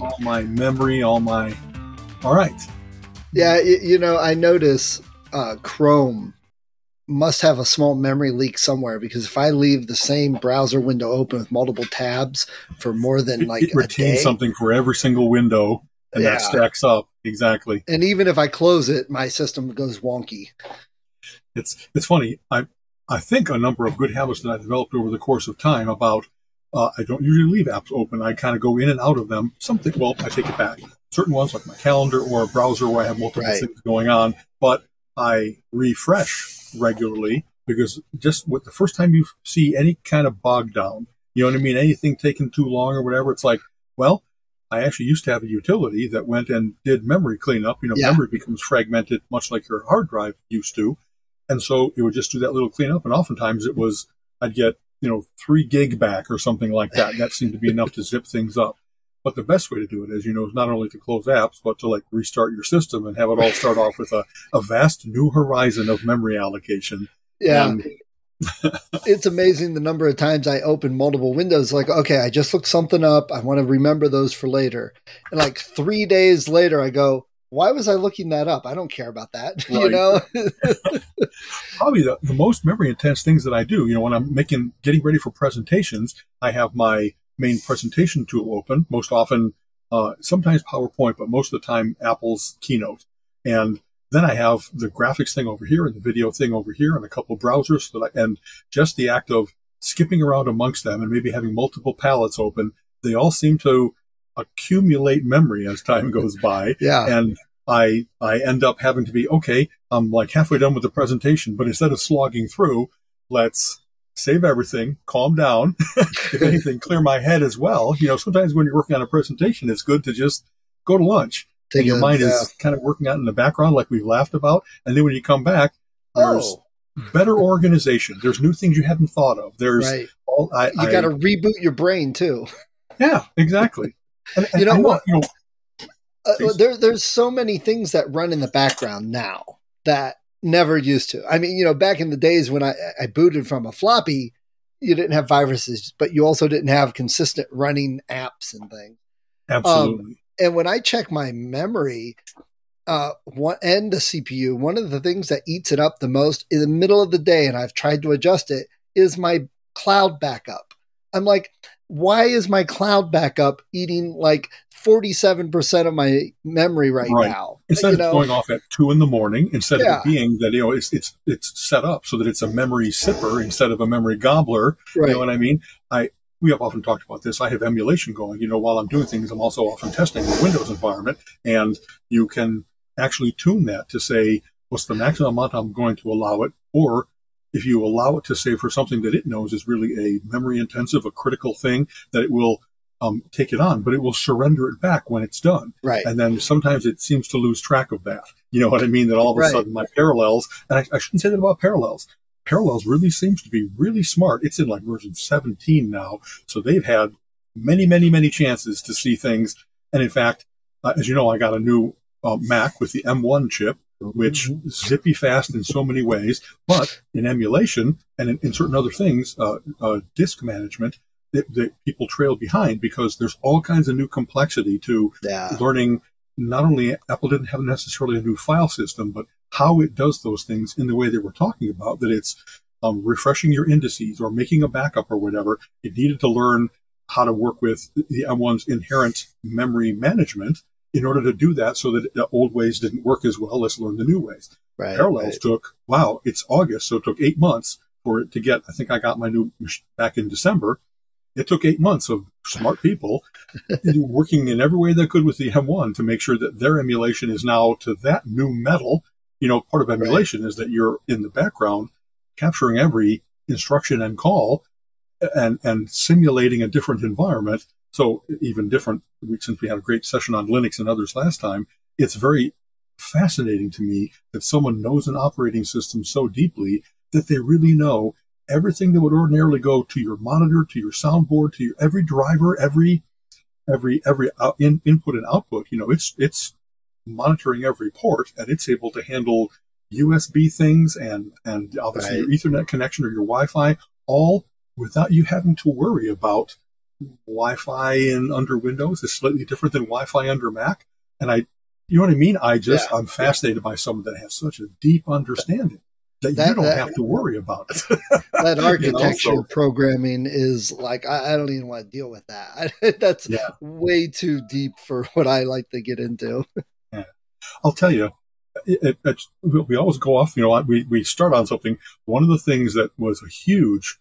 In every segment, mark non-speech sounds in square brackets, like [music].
all my memory, all my. All right. Yeah, you know, I notice uh, Chrome must have a small memory leak somewhere because if I leave the same browser window open with multiple tabs for more than like it retains something for every single window, and Yeah. that stacks up exactly. and even if I close it, my system goes wonky. It's it's funny. I I think a number of good habits that I developed over the course of time about. Uh, I don't usually leave apps open. I kind of go in and out of them. Something, well, I take it back. Certain ones, like my calendar or a browser where I have multiple Right. things going on, but I refresh regularly because just with the first time you see any kind of bog down, you know what I mean? Anything taking too long or whatever, it's like, well, I actually used to have a utility that went and did memory cleanup. You know, Yeah. memory becomes fragmented much like your hard drive used to. And so it would just do that little cleanup. And oftentimes it was, I'd get, you know, three gig back or something like that. And that seemed to be enough to zip things up. But the best way to do it, as you know, is not only to close apps, but to like restart your system and have it all start off with a, a vast new horizon of memory allocation. Yeah. And [laughs] it's amazing the number of times I open multiple windows. Like, okay, I just looked something up. I want to remember those for later. And like three days later, I go, why was I looking that up? I don't care about that. [laughs] you know? [laughs] probably the, the most memory intense things that I do, you know, when I'm making, getting ready for presentations, I have my main presentation tool open, most often, uh, sometimes PowerPoint, but most of the time Apple's Keynote. And then I have the graphics thing over here and the video thing over here and a couple of browsers that I, and just the act of skipping around amongst them and maybe having multiple palettes open, they all seem to accumulate memory as time goes by [laughs] yeah. and I I end up having to be okay. I'm like halfway done with the presentation, but instead of slogging through, let's save everything, calm down. [laughs] if [laughs] anything, clear my head as well. You know, sometimes when you're working on a presentation, it's good to just go to lunch. Take and your mind is kind of working out in the background, like we've laughed about. And then when you come back, there's Oh, better organization. There's new things you hadn't thought of. There's right. all I, You got to reboot your brain too. yeah, exactly. And, and You know what? You know, Uh, there, there's so many things that run in the background now that never used to. I mean, you know, back in the days when I, I booted from a floppy, you didn't have viruses, but you also didn't have consistent running apps and things. absolutely. And when I check my memory, uh, one and the CPU, one of the things that eats it up the most in the middle of the day, and I've tried to adjust it, is my cloud backup. I'm like, why is my cloud backup eating like 47% of my memory right, Right. now? instead You of know? going off at two in the morning, instead Yeah. of it being that you know it's it's it's set up so that it's a memory sipper instead of a memory gobbler. right. You know what I mean? I we have often talked about this. I have emulation going. You know, while I'm doing things, I'm also often testing the Windows environment, and you can actually tune that to say what's the maximum amount I'm going to allow it, or if you allow it to say for something that it knows is really a memory intensive, a critical thing, that it will um, take it on, but it will surrender it back when it's done. right. And then sometimes it seems to lose track of that. You know what I mean? That all of a Right. sudden my parallels, and I, I shouldn't say that about parallels. Parallels really seems to be really smart. It's in like version 17 now. So they've had many, many, many chances to see things. And in fact, uh, as you know, I got a new uh, Mac with the M1 chip, which Mm-hmm. zippy fast in so many ways, but in emulation and in, in certain other things, uh, uh, disk management, that, that people trail behind because there's all kinds of new complexity to yeah. learning not only Apple didn't have necessarily a new file system, but how it does those things in the way that we're talking about, that it's um, refreshing your indices or making a backup or whatever. It needed to learn how to work with the M1's inherent memory management in order to do that so that the old ways didn't work as well. Let's learn the new ways. Right. Parallels right. took, wow, it's August, so it took eight months for it to get, I think I got my new back in December. It took eight months of smart people [laughs] working in every way they could with the M1 to make sure that their emulation is now to that new metal. You know, part of emulation is that you're in the background capturing every instruction and call and, and simulating a different environment. So even different, since we had a great session on Linux and others last time, it's very fascinating to me that someone knows an operating system so deeply that they really know everything that would ordinarily go to your monitor, to your soundboard, to your every driver, every every every out, in, input and output. You know, it's it's monitoring every port, and it's able to handle USB things and and obviously right. your Ethernet connection or your Wi-Fi, all without you having to worry about Wi-Fi in under Windows is slightly different than Wi-Fi under Mac. And I, you know what I mean? I just yeah. I'm fascinated by someone that has such a deep understanding that, that you don't that, have to worry about it. [laughs] that architecture [laughs] you know, so, programming is like I, I, don't even want to deal with that. [laughs] That's yeah. way too deep for what I like to get into. Yeah. I'll tell you, it, it, we always go off. You know, we we start on something. One of the things that was a huge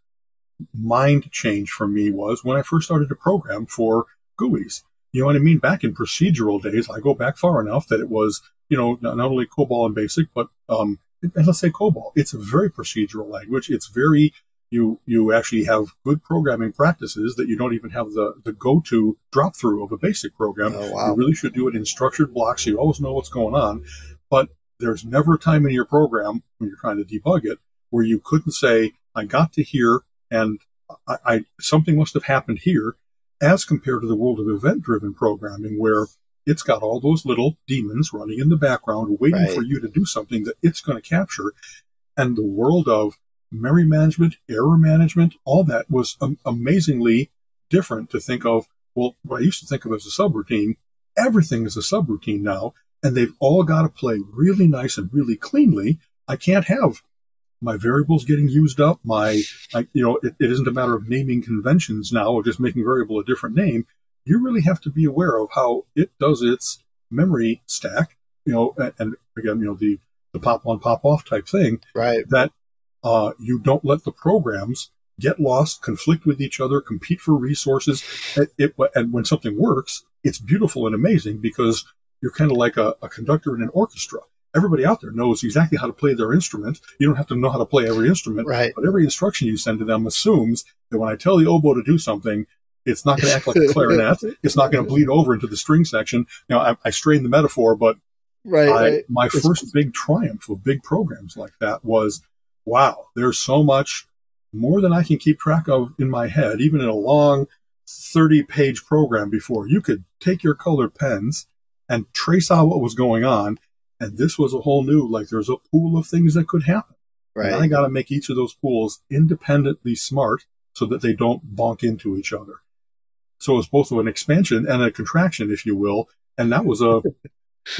mind change for me was when I first started to program for GUIs. You know what I mean? Back in procedural days, I go back far enough that it was, you know, not, not only COBOL and BASIC, but um, and let's say COBOL. It's a very procedural language. It's very you you actually have good programming practices that you don't even have the the go to drop through of a basic program. Oh, wow. You really should do it in structured blocks. So you always know what's going on. But there's never a time in your program when you're trying to debug it where you couldn't say, I got to here and I, I something must have happened here as compared to the world of event driven programming where it's got all those little demons running in the background waiting right. for you to do something that it's going to capture. And the world of memory management, error management, all that was um, amazingly different to think of. Well, what I used to think of as a subroutine, everything is a subroutine now, and they've all got to play really nice and really cleanly. I can't have my variables getting used up. My, I, you know, it, it isn't a matter of naming conventions now or just making variable a different name. You really have to be aware of how it does its memory stack, you know, and, and again, you know, the, the pop on, pop off type thing. Right. That, uh, you don't let the programs get lost, conflict with each other, compete for resources. It, it, and when something works, it's beautiful and amazing because you're kind of like a, a conductor in an orchestra everybody out there knows exactly how to play their instrument. You don't have to know how to play every instrument, right. but every instruction you send to them assumes that when I tell the oboe to do something, it's not going to act like a [laughs] clarinet. It's not going to bleed over into the string section. Know, I, I strain the metaphor, but right, I, right. my it's, first big triumph of big programs like that was, wow, there's so much more than I can keep track of in my head, even in a long 30 page program before you could take your colored pens and trace out what was going on and this was a whole new, like there's a pool of things that could happen. Right. And I got to make each of those pools independently smart so that they don't bonk into each other. So it's both an expansion and a contraction, if you will. And that was a,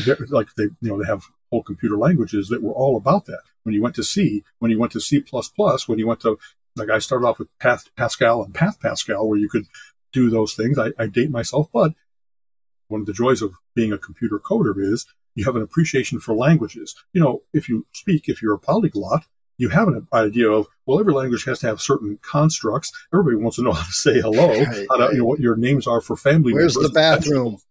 [laughs] like they, you know, they have whole computer languages that were all about that. When you went to C, when you went to C++, when you went to, like I started off with Path Pascal and Path Pascal, where you could do those things. I, I date myself, but one of the joys of being a computer coder is you have an appreciation for languages. You know, if you speak, if you're a polyglot, you have an idea of, well, every language has to have certain constructs. Everybody wants to know how to say hello, [laughs] right, how to, right. you know, what your names are for family Where's members. Where's the bathroom? [laughs]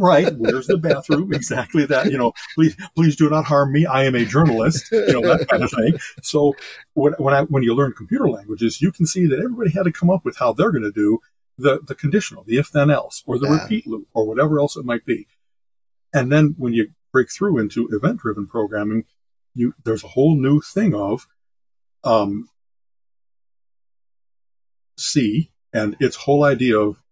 Right. Where's the bathroom? [laughs] exactly that. You know, please, please do not harm me. I am a journalist. You know, that kind of thing. So when, when I, when you learn computer languages, you can see that everybody had to come up with how they're going to do the, the conditional, the if then else, or the yeah. repeat loop, or whatever else it might be. And then when you break through into event driven programming, you, there's a whole new thing of, um, C and its whole idea of,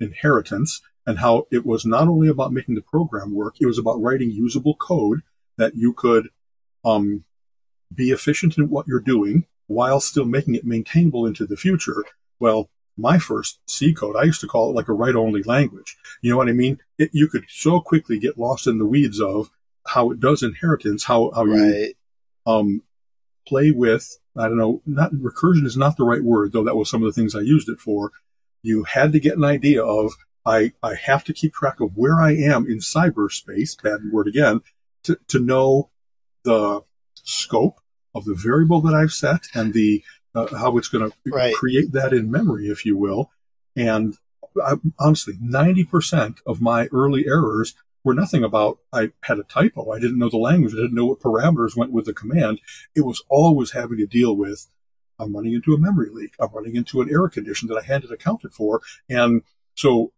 inheritance and how it was not only about making the program work, it was about writing usable code that you could, um, be efficient in what you're doing while still making it maintainable into the future. Well, my first C code, I used to call it like a write only language. You know what I mean? It, you could so quickly get lost in the weeds of how it does inheritance, how, how right. you, um, play with, I don't know, not recursion is not the right word, though that was some of the things I used it for. You had to get an idea of, I, I have to keep track of where I am in cyberspace, bad word again, to, to know the scope of the variable that I've set and the uh, how it's going right. to create that in memory, if you will. And I, honestly, 90% of my early errors were nothing about I had a typo. I didn't know the language. I didn't know what parameters went with the command. It was always having to deal with I'm running into a memory leak. I'm running into an error condition that I hadn't accounted for. And so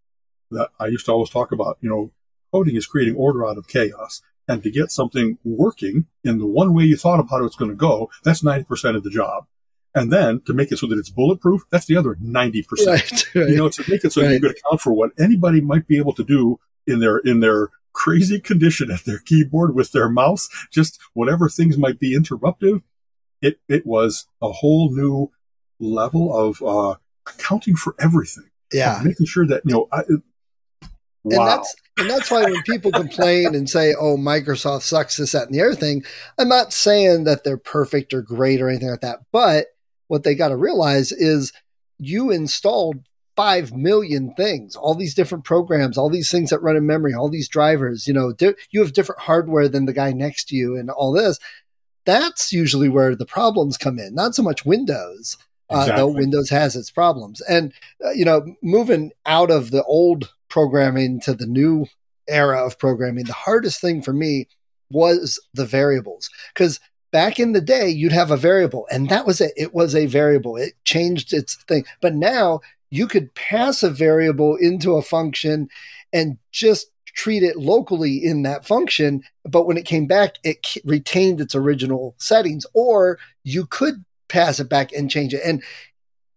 that I used to always talk about, you know, coding is creating order out of chaos. And to get something working in the one way you thought about how it's going to go, that's 90% of the job. And then to make it so that it's bulletproof, that's the other 90%. Right, [laughs] right. You know, to make it so right. you could account for what anybody might be able to do in their, in their crazy condition at their keyboard with their mouse, just whatever things might be interruptive. It, it was a whole new level of, uh, accounting for everything. Yeah. Making sure that, you know, I, Wow. And that's and that's why when people complain and say, "Oh, Microsoft sucks," this, that, and the other thing, I'm not saying that they're perfect or great or anything like that. But what they got to realize is you installed five million things, all these different programs, all these things that run in memory, all these drivers. You know, di- you have different hardware than the guy next to you, and all this. That's usually where the problems come in, not so much Windows. Exactly. Uh, though Windows has its problems, and uh, you know, moving out of the old programming to the new era of programming, the hardest thing for me was the variables. Because back in the day, you'd have a variable, and that was it. It was a variable, it changed its thing. But now you could pass a variable into a function and just treat it locally in that function. But when it came back, it retained its original settings, or you could pass it back and change it. And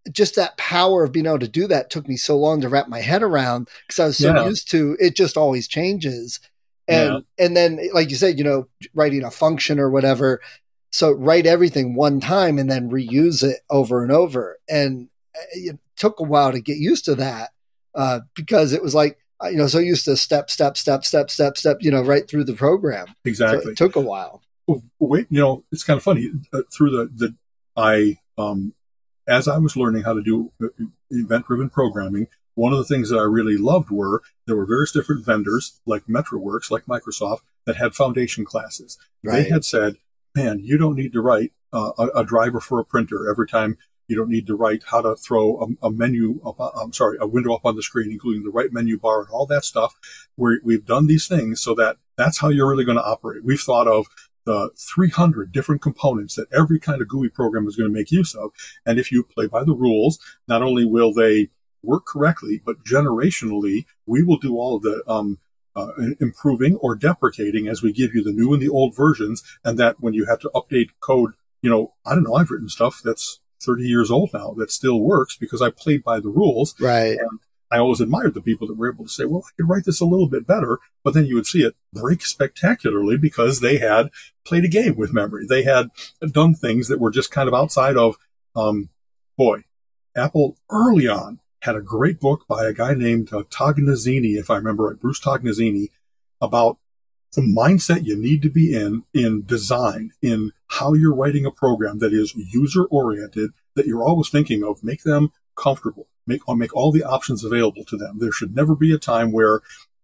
just that power of being able to do that took me so long to wrap my head around because I was so yeah. used to it just always changes. And yeah. and then like you said, you know, writing a function or whatever. So write everything one time and then reuse it over and over. And uh, it took a while to get used to that uh, because it was like you know so used to step step step step step step you know right through the program. Exactly, so it took a while. Wait, you know, it's kind of funny uh, through the the I um as I was learning how to do event driven programming, one of the things that I really loved were there were various different vendors like Metrowerks, like Microsoft, that had foundation classes. Right. They had said, man, you don't need to write uh, a, a, driver for a printer every time. You don't need to write how to throw a, a menu up, uh, I'm sorry, a window up on the screen, including the right menu bar and all that stuff. We've done these things so that that's how you're really going to operate. We've thought of the 300 different components that every kind of GUI program is going to make use of. And if you play by the rules, not only will they work correctly, but generationally, we will do all of the um, uh, improving or deprecating as we give you the new and the old versions. And that when you have to update code, you know, I don't know, I've written stuff that's 30 years old now that still works because I played by the rules. Right. And I always admired the people that were able to say, well, I could write this a little bit better, but then you would see it break spectacularly because they had played a game with memory. They had done things that were just kind of outside of, um, boy, Apple early on had a great book by a guy named uh, Tognazzini, if I remember right, Bruce Tognazzini, about the mindset you need to be in, in design, in how you're writing a program that is user oriented, that you're always thinking of, make them comfortable make make all the options available to them. There should never be a time where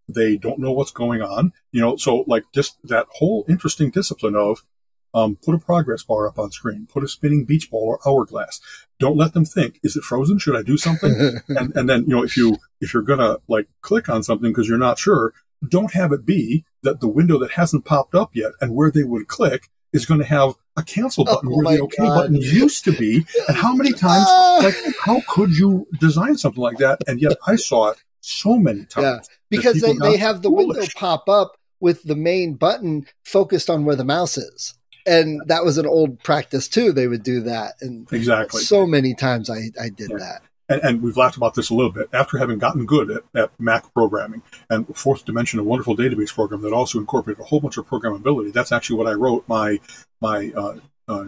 they don't know what's going on. You know, so like just that whole interesting discipline of um, put a progress bar up on screen, put a spinning beach ball or hourglass. Don't let them think, is it frozen? Should I do something? [laughs] and, and then, you know, if you, if you're going to like click on something because you're not sure, don't have it be that the window that hasn't popped up yet and where they would click is going to have a cancel oh button oh, where the OK God. button used to be. And how many times, [laughs] like, how could you design something like that? And yet I saw it so many times. Yeah, because they, they have the window pop up with the main button focused on where the mouse is. And that was an old practice too. They would do that. And exactly so many times I, I did yeah. that and, and, we've laughed about this a little bit, after having gotten good at, at, Mac programming and Fourth Dimension, a wonderful database program that also incorporated a whole bunch of programmability. That's actually what I wrote my my uh, uh,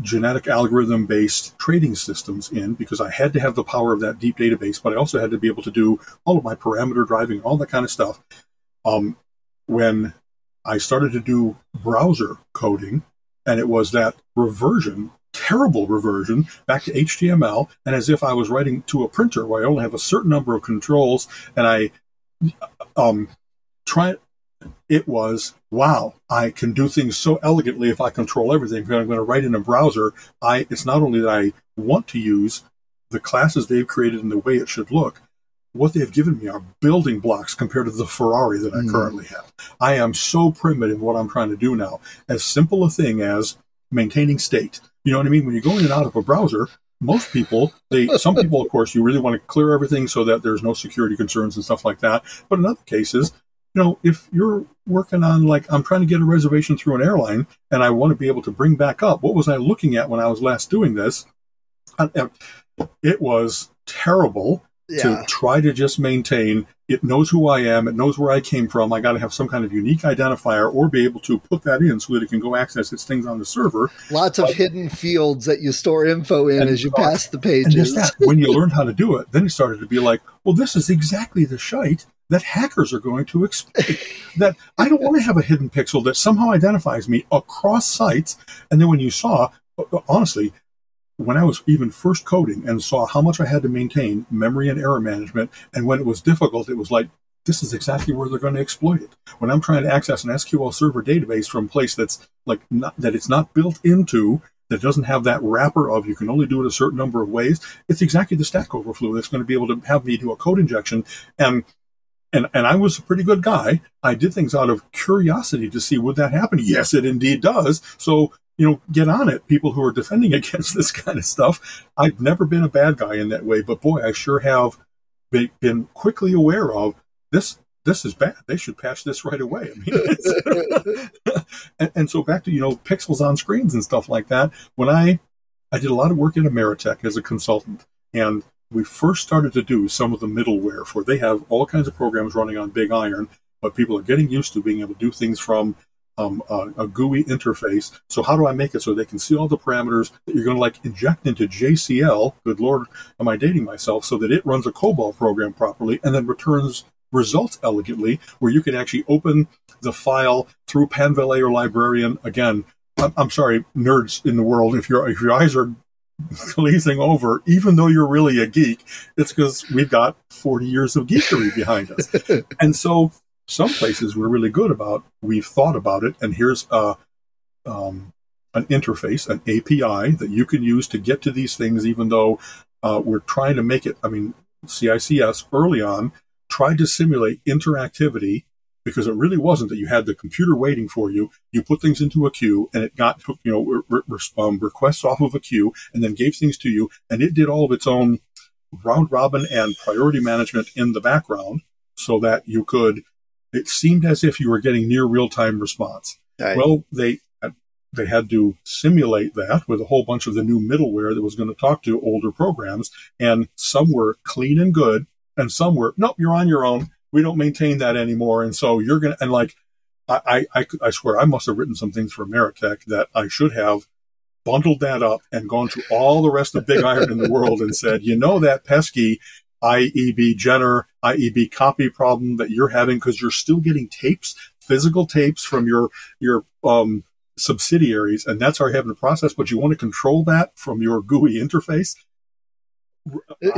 genetic algorithm based trading systems in because I had to have the power of that deep database, but I also had to be able to do all of my parameter driving, all that kind of stuff. Um, when I started to do browser coding, and it was that reversion terrible reversion back to HTML, and as if I was writing to a printer where I only have a certain number of controls, and I um, try. It was wow! I can do things so elegantly if I control everything. I'm going to write in a browser, I it's not only that I want to use the classes they've created and the way it should look. What they've given me are building blocks compared to the Ferrari that I mm. currently have. I am so primitive what I'm trying to do now. As simple a thing as maintaining state. You know what I mean? When you go in and out of a browser, most people, they, some people, of course, you really want to clear everything so that there's no security concerns and stuff like that. But in other cases, you know, if you're working on like, I'm trying to get a reservation through an airline and I want to be able to bring back up, what was I looking at when I was last doing this? It was terrible yeah. to try to just maintain it knows who I am, it knows where I came from. I got to have some kind of unique identifier or be able to put that in so that it can go access its things on the server. Lots of but, hidden fields that you store info in as you uh, pass the pages. That, when you learned how to do it, then it started to be like, well, this is exactly the shite that hackers are going to exploit. [laughs] that I don't want to have a hidden pixel that somehow identifies me across sites. And then when you saw, uh, honestly, when I was even first coding and saw how much I had to maintain memory and error management, and when it was difficult, it was like, this is exactly where they're going to exploit it. When I'm trying to access an SQL Server database from a place that's like not, that it's not built into, that doesn't have that wrapper of you can only do it a certain number of ways, it's exactly the Stack Overflow that's going to be able to have me do a code injection. And and and I was a pretty good guy. I did things out of curiosity to see would that happen. Yes, it indeed does. So you know, get on it. People who are defending [laughs] against this kind of stuff. I've never been a bad guy in that way, but boy, I sure have been quickly aware of this. This is bad. They should patch this right away. [laughs] I mean, [laughs] and, and, so back to you know pixels on screens and stuff like that. When I I did a lot of work in Ameritech as a consultant, and we first started to do some of the middleware for. They have all kinds of programs running on Big Iron, but people are getting used to being able to do things from um, a, a, GUI interface. So how do I make it so they can see all the parameters that you're going to like inject into JCL? Good Lord, am I dating myself? So that it runs a COBOL program properly and then returns results elegantly, where you can actually open the file through Panvalet or Librarian. Again, I'm, I'm sorry, nerds in the world, if your if your eyes are [laughs] glazing over, even though you're really a geek, it's because we've got 40 years of geekery behind us. [laughs] and so some places we're really good about. We've thought about it, and here's a, um, an interface, an API that you can use to get to these things, even though uh, we're trying to make it. I mean, CICS early on tried to simulate interactivity because it really wasn't that you had the computer waiting for you. You put things into a queue and it got, you know, re- re- um, requests off of a queue and then gave things to you and it did all of its own round robin and priority management in the background so that you could it seemed as if you were getting near real time response. Right. Well, they uh, they had to simulate that with a whole bunch of the new middleware that was going to talk to older programs, and some were clean and good, and some were nope, you're on your own. We don't maintain that anymore, and so you're gonna and like I I I swear I must have written some things for Ameritech that I should have bundled that up and gone to all the rest of Big Iron in the world and said, you know that pesky IEBGENER, IEB copy problem that you're having because you're still getting tapes, physical tapes from your your um, subsidiaries, and that's how you're having to process. But you want to control that from your GUI interface.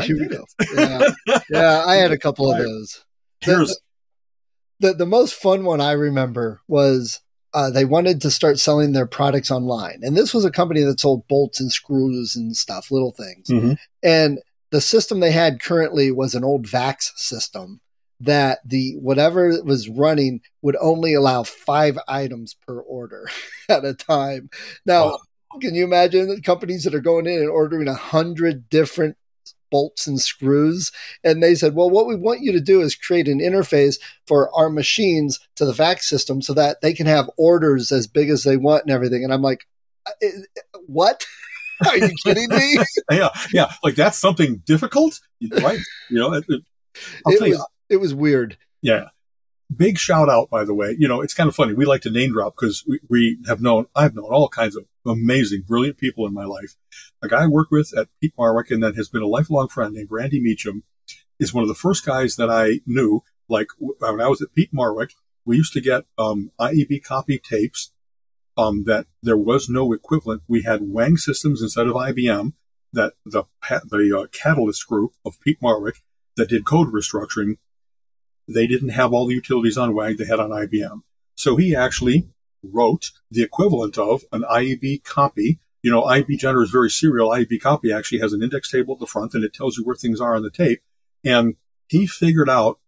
Here we go. Yeah. [laughs] yeah, I had a couple of those. Here's the, the, the most fun one I remember was uh, they wanted to start selling their products online. And this was a company that sold bolts and screws and stuff, little things. Mm-hmm. And the system they had currently was an old VAX system that the whatever was running would only allow five items per order [laughs] at a time. Now, oh. can you imagine companies that are going in and ordering a hundred different bolts and screws? And they said, well, what we want you to do is create an interface for our machines to the VAX system so that they can have orders as big as they want and everything. And I'm like, uh, what? [laughs] [laughs] Are you kidding me? [laughs] yeah, yeah. Like that's something difficult, right? You know, it, it, it was, you, it was weird. Yeah. Big shout out, by the way. You know, it's kind of funny. We like to name drop because we, we have known, I've known all kinds of amazing, brilliant people in my life. A guy I worked with at Peat Marwick and then has been a lifelong friend named Randy Meacham is one of the first guys that I knew. Like when I was at Peat Marwick, we used to get um, IEB copy tapes um, that there was no equivalent. We had Wang Systems instead of IBM, that the the uh, Catalyst group of Peat Marwick that did code restructuring, they didn't have all the utilities on Wang they had on IBM. So he actually wrote the equivalent of an IEB copy. You know, IEBGENER is very serial. IEB copy actually has an index table at the front and it tells you where things are on the tape. And he figured out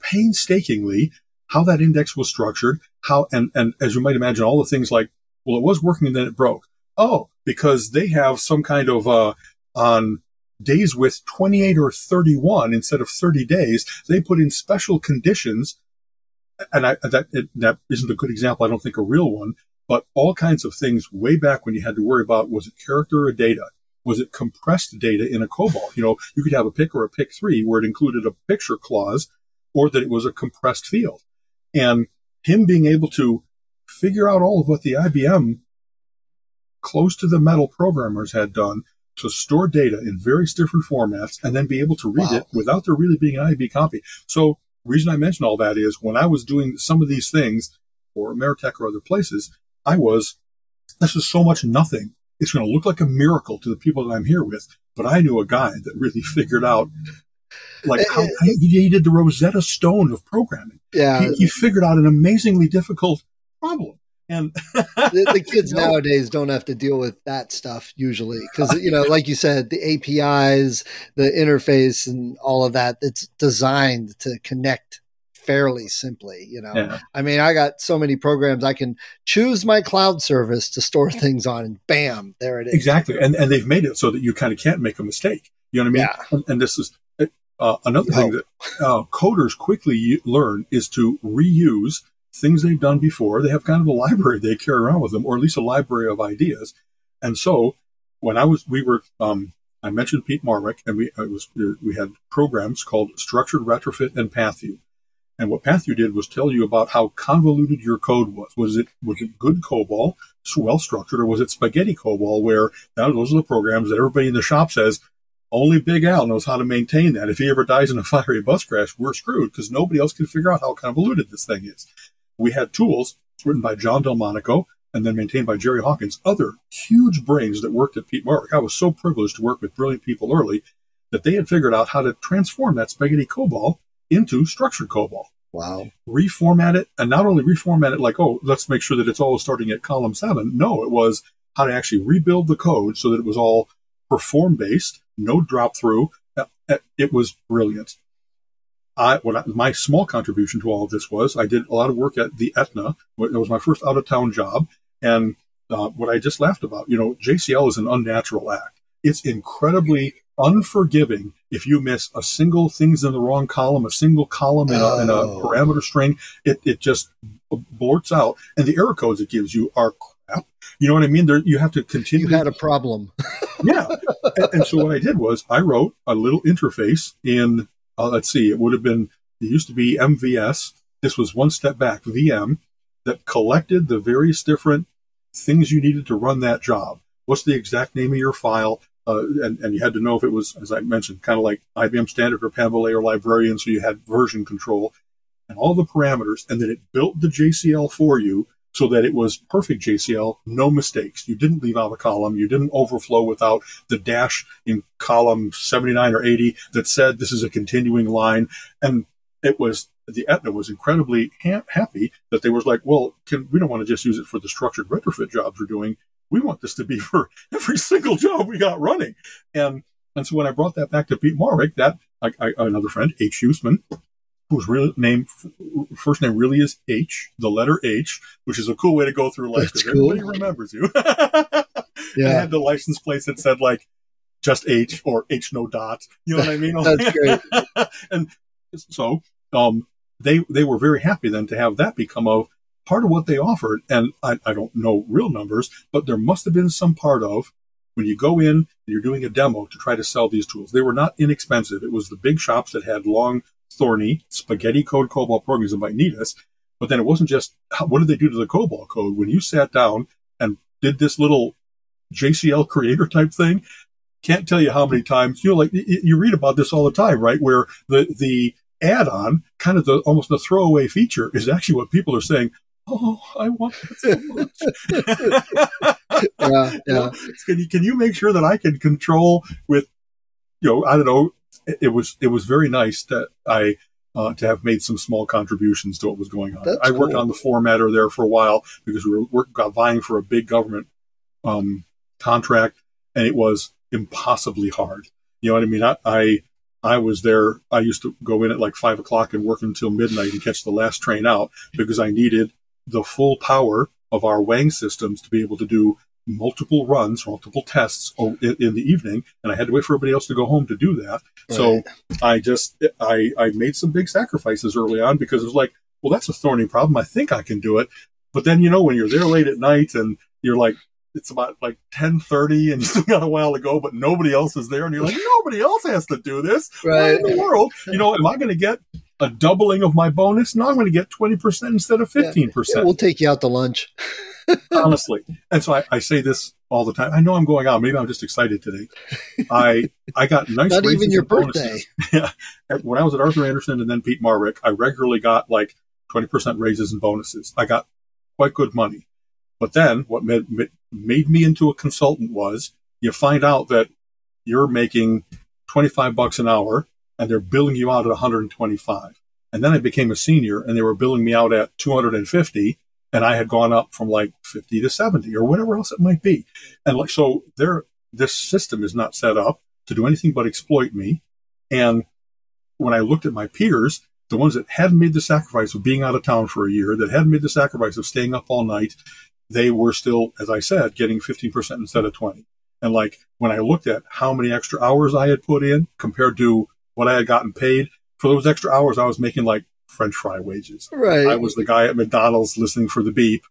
painstakingly how that index was structured, how, and, and as you might imagine, all the things like, well, it was working and then it broke. Oh, because they have some kind of uh, on days with 28 or 31 instead of 30 days, they put in special conditions. And I, that, it, that isn't a good example. I don't think a real one, but all kinds of things way back when you had to worry about was it character or data? Was it compressed data in a COBOL? You know, you could have a pick or a pick three where it included a picture clause or that it was a compressed field. And him being able to figure out all of what the IBM close to the metal programmers had done to store data in various different formats and then be able to read wow. it without there really being an IB copy. So reason I mention all that is when I was doing some of these things for Ameritech or other places, I was, this is so much nothing. It's going to look like a miracle to the people that I'm here with. But I knew a guy that really [laughs] figured out like how he did the Rosetta Stone of programming. Yeah. He, he figured out an amazingly difficult problem. And [laughs] the, the, kids [laughs] you know, nowadays don't have to deal with that stuff usually because you know, like you said, the APIs, the interface, and all of that. It's designed to connect fairly simply. You know, yeah. I mean, I got so many programs I can choose my cloud service to store things on, and bam, there it is. Exactly, and and they've made it so that you kind of can't make a mistake. You know what I mean? Yeah. And, and this is uh, another thing that uh, coders quickly learn is to reuse things they've done before. They have kind of a library they carry around with them, or at least a library of ideas. And so, when I was, we were, um, I mentioned Peat Marwick, and we was we had programs called Structured Retrofit and PathView. And what PathView did was tell you about how convoluted your code was. Was it was it good COBOL, well structured, or was it spaghetti COBOL, where those are the programs that everybody in the shop says only Big Al knows how to maintain that. If he ever dies in a [laughs] fiery bus crash, we're screwed because nobody else can figure out how convoluted this thing is. We had tools written by John Delmonico and then maintained by Jerry Hawkins, other huge brains that worked at Peat Marwick. I was so privileged to work with brilliant people early that they had figured out how to transform that spaghetti COBOL into structured COBOL. Wow. Reformat it, and not only reformat it like, oh, let's make sure that it's all starting at column seven. No, it was how to actually rebuild the code so that it was all perform based, no drop through. Uh, uh, it was brilliant. I, what I, my small contribution to all of this was I did a lot of work at the Aetna. It was my first out of town job. And uh, what I just laughed about, you know, JCL is an unnatural act. It's incredibly unforgiving if you miss a single things in the wrong column, a single column in, oh. a, in a, oh. parameter string. It, it just blorts out. And the error codes it gives you are. You know what I mean? There, you have to continue. You had a problem. [laughs] yeah. And, and, so what I did was I wrote a little interface in uh, let's see, it would have been, it used to be MVS. This was one step back, VM, that collected the various different things you needed to run that job. What's the exact name of your file? Uh, and, and you had to know if it was, as I mentioned, kind of like IBM Standard or Panvalet or Librarian, so you had version control and all the parameters, and then it built the JCL for you so that it was perfect JCL, no mistakes. You didn't leave out a column. You didn't overflow without the dash in column 79 or 80 that said this is a continuing line. And it was, the Aetna was incredibly ha- happy that they was like, well, can, we don't want to just use it for the structured retrofit jobs we're doing. We want this to be [laughs] for every single job we got running. And, and so when I brought that back to Peat Marwick, that I, I, another friend, H. Huseman, whose real name, first name really is H, the letter H, which is a cool way to go through life because cool. everybody remembers you. [laughs] yeah. I had the license plates that said like just H or H no dot. You know what I mean? [laughs] That's great. [laughs] and so, um, they, they were very happy then to have that become a part of what they offered. And I, I don't know real numbers, but there must have been some part of when you go in and you're doing a demo to try to sell these tools. They were not inexpensive. It was the big shops that had long thorny spaghetti code COBOL programs that might need us. But then it wasn't just what did they do to the COBOL code when you sat down and did this little JCL creator type thing. Can't tell you how many times you know, like you read about this all the time, right? Where the the add-on, kind of the almost the throwaway feature, is actually what people are saying. Oh, I want that so much. [laughs] yeah, yeah. [laughs] Can you can you make sure that I can control with, you know, I don't know, it was it was very nice that I uh, to have made some small contributions to what was going on. That's I worked cool. on the formatter there for a while because we were work, vying for a big government um, contract, and it was impossibly hard. You know what I mean? I, I I was there. I used to go in at like five o'clock and work until midnight and catch the last train out because I needed the full power of our Wang systems to be able to do multiple runs, multiple tests in, in, the evening, and I had to wait for everybody else to go home to do that. Right. So I just I I made some big sacrifices early on because it was like, well, that's a thorny problem. I think I can do it, but then you know when you're there late at night and you're like. It's about like ten thirty, and [laughs] you still got a while to go, but nobody else is there, and you're like, nobody else has to do this. Right in the world, you know, am I going to get a doubling of my bonus? Now I'm going to get twenty percent instead of fifteen yeah. percent. We'll take you out to lunch. [laughs] honestly. And so I, I, say this all the time. I know I'm going out. Maybe I'm just excited today. I I got [laughs] nice. Not even your birthday. [laughs] yeah. When I was at Arthur Andersen and then Peat Marwick, I regularly got like 20% raises and bonuses. I got quite good money. But then what made, made me into a consultant was you find out that you're making 25 bucks an hour and they're billing you out at 125. And then I became a senior and they were billing me out at 250 and I had gone up from like 50 to 70 or whatever else it might be. And like, so there, this system is not set up to do anything but exploit me. And when I looked at my peers, the ones that hadn't made the sacrifice of being out of town for a year, that hadn't made the sacrifice of staying up all night, they were still, as I said, getting 15% instead of 20. And like when I looked at how many extra hours I had put in compared to what I had gotten paid for those extra hours, I was making like French fry wages. Right. I was the guy at McDonald's listening for the beep.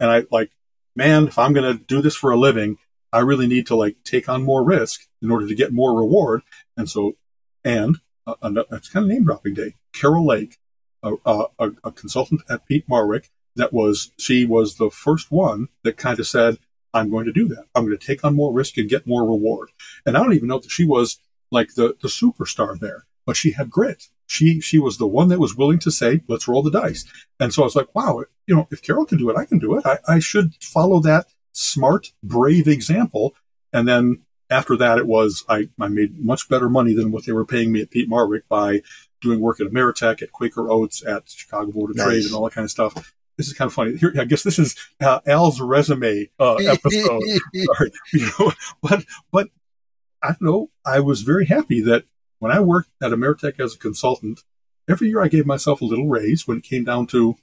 And I like, man, if I'm going to do this for a living, I really need to like take on more risk in order to get more reward. And so, and uh, it's kind of name dropping day. Carol Lake, a, a, a consultant at Peat Marwick, that was, she was the first one that kind of said, I'm going to do that. I'm going to take on more risk and get more reward. And I don't even know that she was like the, the superstar there, but she had grit she she was the one that was willing to say, let's roll the dice. And so I was like, wow, you know, if Carol can do it, I can do it. I, I should follow that smart, brave example. And then after that, it was I, I made much better money than what they were paying me at Peat Marwick by doing work at Ameritech, at Quaker Oats, at Chicago Board of nice. Trade, and all that kind of stuff. This is kind of funny. Here, I guess this is uh, Al's resume uh, [laughs] episode. Sorry, [laughs] you know, but but I know. I was very happy that when I worked at Ameritech as a consultant, every year I gave myself a little raise when it came down to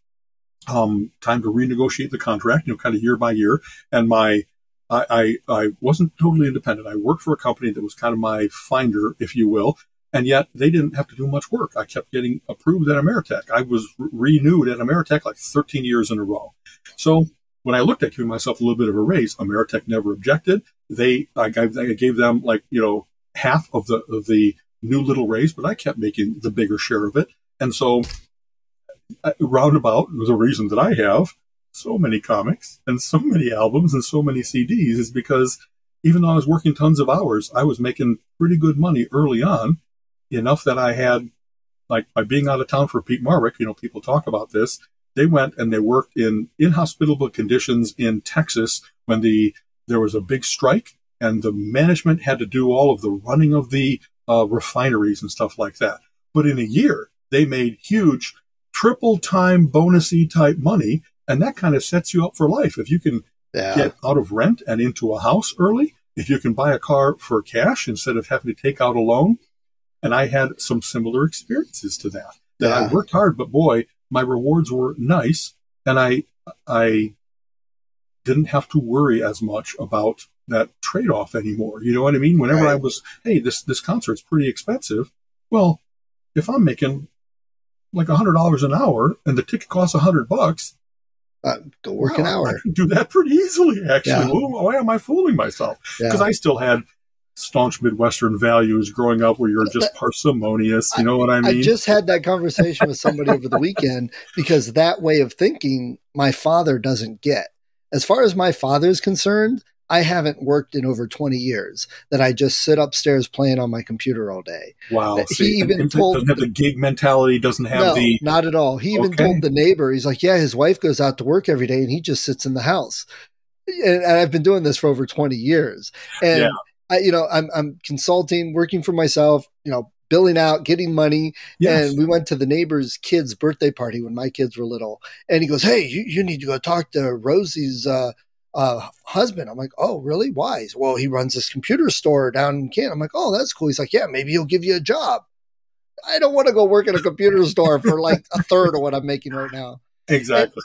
um, time to renegotiate the contract, you know, kind of year by year. And my, I, I, I wasn't totally independent. I worked for a company that was kind of my finder, if you will. And yet they didn't have to do much work. I kept getting approved at Ameritech. I was re- renewed at Ameritech like 13 years in a row. So when I looked at giving myself a little bit of a raise, Ameritech never objected. They, I gave, I gave them like, you know, half of the, of the new little raise, but I kept making the bigger share of it. And so, uh, roundabout, the reason that I have so many comics and so many albums and so many CDs is because even though I was working tons of hours, I was making pretty good money early on, enough that I had, like, by being out of town for Peat Marwick, you know, people talk about this. They went and they worked in inhospitable conditions in Texas when the there was a big strike and the management had to do all of the running of the uh, refineries and stuff like that. But in a year, they made huge triple time bonusy type money. And that kind of sets you up for life. If you can yeah. get out of rent and into a house early, if you can buy a car for cash instead of having to take out a loan. And I had some similar experiences to that. That yeah. I worked hard, but boy, my rewards were nice. And I, I didn't have to worry as much about that trade off anymore. You know what I mean? Whenever right. I was, hey, this this concert's pretty expensive. Well, if I'm making like a hundred dollars an hour and the ticket costs a hundred bucks, uh, go work wow, an hour. I can do that pretty easily. Actually, yeah. why am I fooling myself? Because yeah. I still had staunch Midwestern values growing up where you're just parsimonious. You know what I mean? I just had that conversation with somebody over the weekend because that way of thinking my father doesn't get. As far as my father is concerned, I haven't worked in over 20 years that I just sit upstairs playing on my computer all day. Wow. He See, even told doesn't have the gig mentality, doesn't have no, the not at all. He even okay. told the neighbor, he's like, Yeah, his wife goes out to work every day and he just sits in the house. And, and I've been doing this for over 20 years. And yeah. I, you know, I'm I'm consulting, working for myself, you know, billing out, getting money. Yes. And we went to the neighbor's kid's birthday party when my kids were little. And he goes, Hey, you, you need to go talk to Rosie's uh, uh, husband. I'm like, oh, really? Why? well, he runs this computer store down in Canada. I'm like, oh, that's cool. He's like, yeah, maybe he'll give you a job. I don't want to go work at a computer store for like a third of what I'm making right now. Exactly.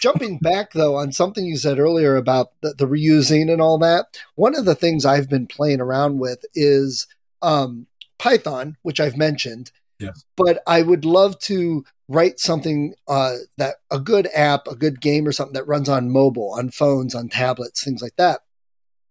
Jumping back though on something you said earlier about the, the, reusing and all that, one of the things I've been playing around with is um, Python, which I've mentioned. Yes. But I would love to write something uh, that a good app, a good game or something that runs on mobile, on phones, on tablets, things like that.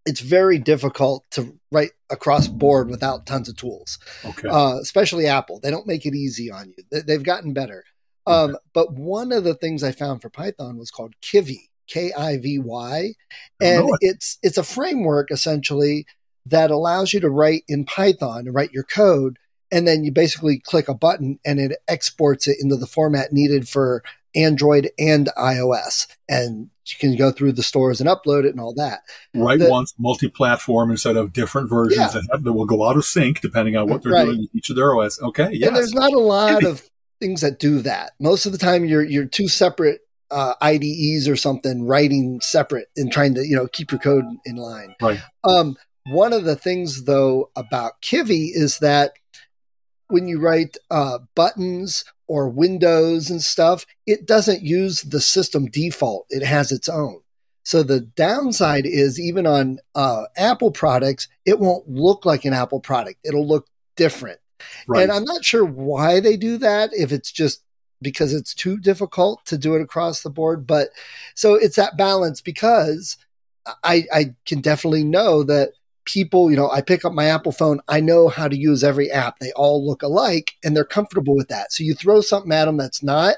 It's very difficult to write across board without tons of tools, okay. uh, especially Apple. They don't make it easy on you. They, have gotten better. Um. But one of the things I found for Python was called Kivy, K I V Y, and it. it's it's a framework essentially that allows you to write in Python and write your code, and then you basically click a button and it exports it into the format needed for Android and iOS, and you can go through the stores and upload it and all that. Write the, once, multi-platform instead of different versions yeah. that, have, that, will go out of sync depending on what they're right. doing with each of their OS. Okay, yeah. there's not a lot of things that do that. Most of the time, you're you're two separate uh, IDEs or something writing separate and trying to you know keep your code in line. Right. Um, one of the things though about Kivy is that when you write uh, buttons or windows and stuff, it doesn't use the system default. It has its own. So the downside is even on uh, Apple products, it won't look like an Apple product. It'll look different. Right. And I'm not sure why they do that, if it's just because it's too difficult to do it across the board. But so it's that balance because I, I can definitely know that people, you know, I pick up my Apple phone, I know how to use every app. They all look alike and they're comfortable with that. So you throw something at them that's not,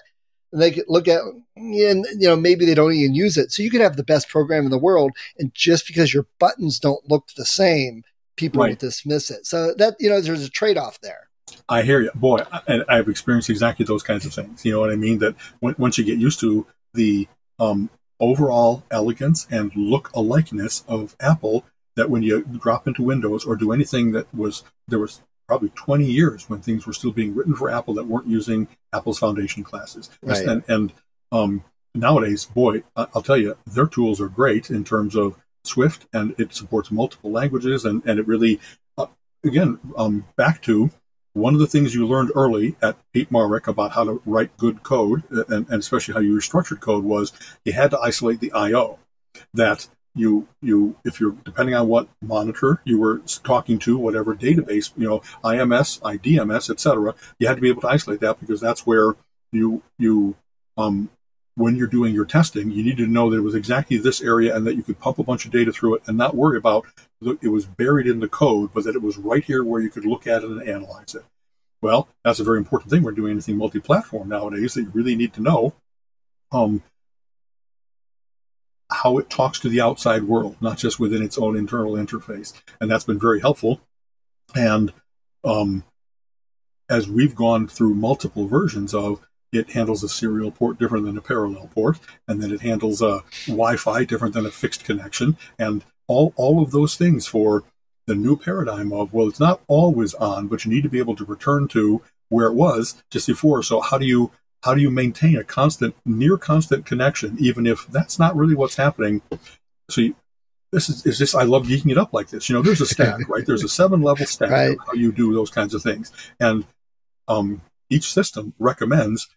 and they could look at, and you know, maybe they don't even use it. So you could have the best program in the world, and just because your buttons don't look the same, people right. will dismiss it. So that you know, there's a trade off there. I hear you, boy, and I've experienced exactly those kinds of things. You know what I mean? That when, once you get used to the um, overall elegance and look alikeness of Apple, that when you drop into Windows or do anything that was there was probably 20 years when things were still being written for Apple that weren't using Apple's foundation classes. Right. And, and um, nowadays, boy, I'll tell you, their tools are great in terms of Swift, and it supports multiple languages, and, and it really, uh, again, um, back to one of the things you learned early at Peat Marwick about how to write good code, uh, and, and especially how you structured code, was you had to isolate the I/O. That you you if you're depending on what monitor you were talking to, whatever database, you know, IMS, IDMS, etc. You had to be able to isolate that because that's where you you um, when you're doing your testing, you need to know that it was exactly this area and that you could pump a bunch of data through it and not worry about it was buried in the code, but that it was right here where you could look at it and analyze it. Well, that's a very important thing. We're doing anything multi-platform nowadays that you really need to know um, how it talks to the outside world, not just within its own internal interface. And that's been very helpful. And um, as we've gone through multiple versions of it handles a serial port different than a parallel port, and then it handles a Wi-Fi different than a fixed connection, and all all of those things for the new paradigm of well, it's not always on, but you need to be able to return to where it was just before. So how do you how do you maintain a constant, near constant connection, even if that's not really what's happening? So you, this is, is just I love geeking it up like this. You know, there's a stack, [laughs] right? There's a seven level stack right. how you do those kinds of things, and um, each system recommends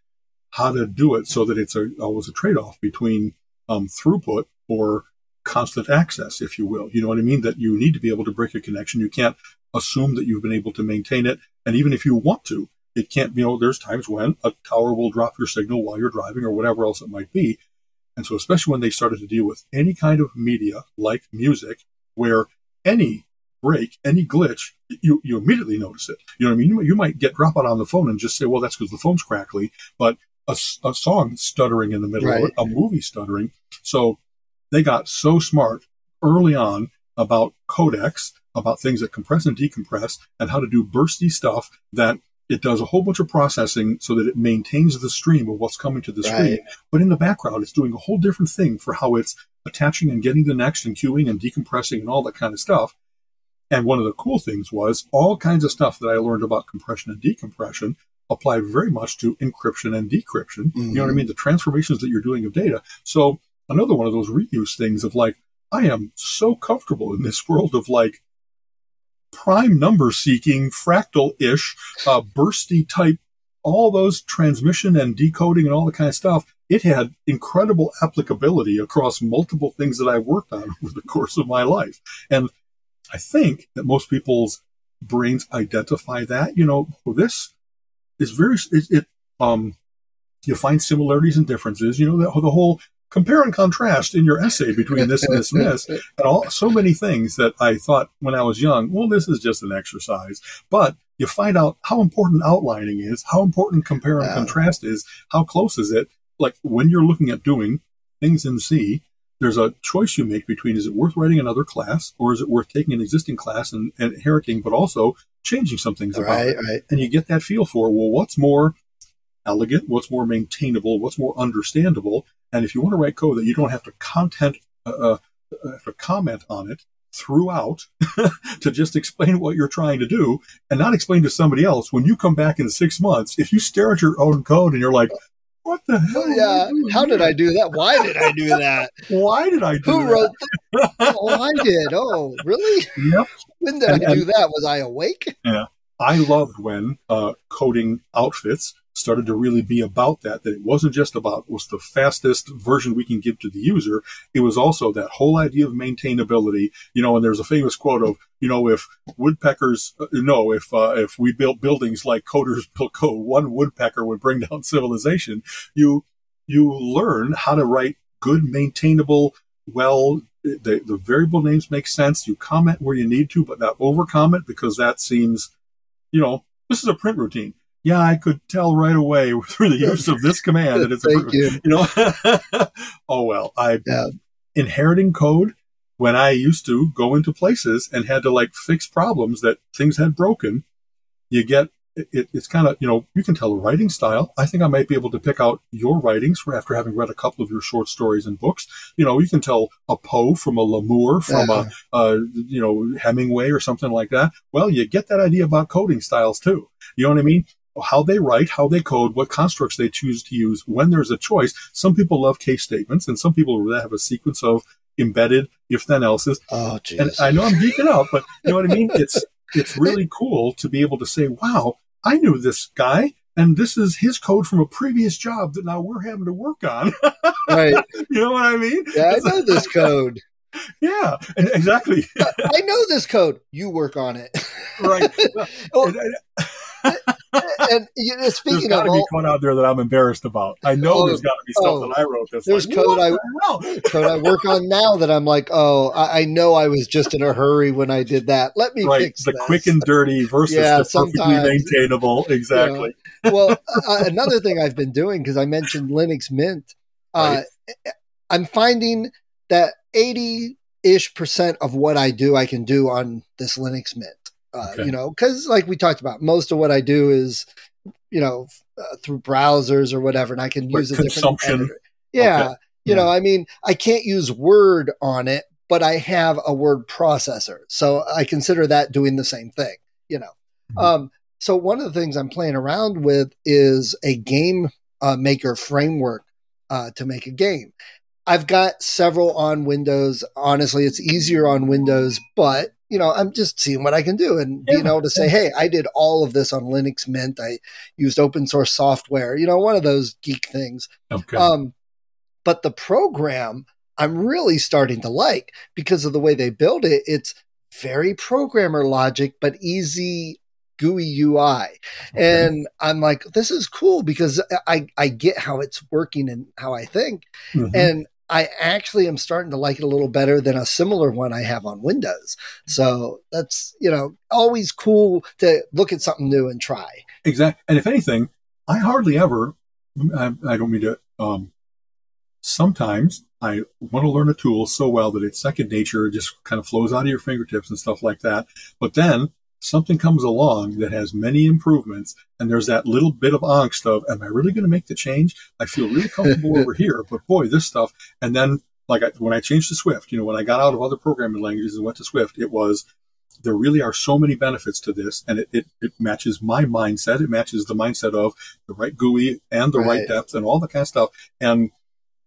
how to do it so that it's a, always a trade off between um, throughput or constant access, if you will. You know what I mean? That you need to be able to break a connection. You can't assume that you've been able to maintain it. And even if you want to, it can't, you know, there's times when a tower will drop your signal while you're driving or whatever else it might be. And so, especially when they started to deal with any kind of media like music, where any break, any glitch, you, you immediately notice it. You know what I mean? You, you might get drop out on the phone and just say, well, that's because the phone's crackly. But a, a song stuttering in the middle right. a movie stuttering. So they got so smart early on about codecs, about things that compress and decompress, and how to do bursty stuff that it does a whole bunch of processing so that it maintains the stream of what's coming to the right. screen. But in the background, it's doing a whole different thing for how it's attaching and getting the next and queuing and decompressing and all that kind of stuff. And one of the cool things was all kinds of stuff that I learned about compression and decompression apply very much to encryption and decryption. Mm-hmm. You know what I mm-hmm. mean? The transformations that you're doing of data. So another one of those reuse things of like, I am so comfortable in this world of like prime number seeking, fractal ish, uh, bursty type, all those transmission and decoding and all the kind of stuff it had incredible applicability across multiple things that I've worked on [laughs] over the course of my life. And I think that most people's brains identify that, you know, this is very, it, it, um, you find similarities and differences, you know, the, the whole compare and contrast in your essay between this and this and this, [laughs] and all so many things that I thought when I was young, well, this is just an exercise. But you find out how important outlining is, how important compare and contrast is, how close is it. Like when you're looking at doing things in C, there's a choice you make between is it worth writing another class or is it worth taking an existing class and, and inheriting, but also changing some things about right, it. Right. And you get that feel for, well, what's more elegant, what's more maintainable, what's more understandable. And if you want to write code that you don't have to content, uh, uh, have to comment on it throughout [laughs] to just explain what you're trying to do and not explain to somebody else, when you come back in six months, if you stare at your own code and you're like, what the hell? Yeah. How did I do that? Why did I do that? [laughs] Why did I do Who that? wrote [laughs] that? oh, I did. Oh, really? Yep. [laughs] When did And- I do and- that? Was I awake? Yeah. I loved when uh, coding outfits started to really be about that. That it wasn't just about what's the fastest version we can give to the user. It was also that whole idea of maintainability. You know, and there's a famous quote of, you know, if woodpeckers, uh, no, if uh, if we built buildings like coders [laughs] built code, one woodpecker would bring down civilization. You you learn how to write good, maintainable, well. The, the variable names make sense. You comment where you need to, but not over comment because that seems you know, this is a print routine. Yeah, I could tell right away [laughs] through the use of this command that it's a you. you know. [laughs] oh well, I Yeah. inheriting code when I used to go into places and had to like fix problems that things had broken. You get it, it's kind of you know you can tell a writing style. I think I might be able to pick out your writings after having read a couple of your short stories and books. You know, you can tell a Poe from a L'Amour from a uh, you know, Hemingway or something like that. Well, you get that idea about coding styles too. You know what I mean? How they write, how they code, what constructs they choose to use when there's a choice. Some people love case statements and some people have a sequence of embedded if then else's. Oh, And. I know I'm geeking out, but you know what I mean? It's, it's really cool to be able to say, wow, I knew this guy and this is his code from a previous job that now we're having to work on. [laughs] right. you know what I mean? Yeah, I know this [laughs] code. Yeah, exactly. I know this code. You work on it. right. [laughs] Oh, And- and- and you know, there's speaking got of to be code out there that I'm embarrassed about. I know Oh, there's got to be stuff oh, that I wrote that's there's like, code I- the [laughs] code I work on now that I'm like, oh, I, I know I was just in a hurry when I did that. Let me Right, fix the this. quick and dirty versus Yeah, the perfectly sometimes. maintainable. Exactly. well, uh, another thing I've been doing because I mentioned Linux Mint, uh, I'm finding that 80 ish percent of what I do, I can do on this Linux Mint. Uh, Okay. You know, because like we talked about, most of what I do is, you know, uh, through browsers or whatever, and I can Right, use a consumption. different. editor. Yeah, Okay. you Yeah. know, I mean, I can't use Word on it, but I have a word processor, so I consider that doing the same thing. You know, Mhm. um, so one of the things I'm playing around with is a game uh, maker framework uh, to make a game. I've got several on Windows. Honestly, it's easier on Windows, but you know, I'm just seeing what I can do and being able to say, "Hey, I did all of this on Linux Mint. I used open source software." You know, one of those geek things. Okay. Um, but the program I'm really starting to like because of the way they build it. It's very programmer logic, but easy GUI UI. And I'm like, this is cool because I, I get how it's working and how I think. Mhm. And I actually am starting to like it a little better than a similar one I have on Windows. So that's, you know, always cool to look at something new and try. Exactly. And if anything, I hardly ever, I, I don't mean to, um, sometimes I want to learn a tool so well that it's second nature. It just kind of flows out of your fingertips and stuff like that. But then something comes along that has many improvements and there's that little bit of angst of, am I really going to make the change? I feel really comfortable over [laughs] here, but boy, this stuff. And then like I, when I changed to Swift, you know, when I got out of other programming languages and went to Swift, it was, there really are so many benefits to this and it, it, it matches my mindset. It matches the mindset of the right GUI and the right, Right. depth and all the kind of stuff. And,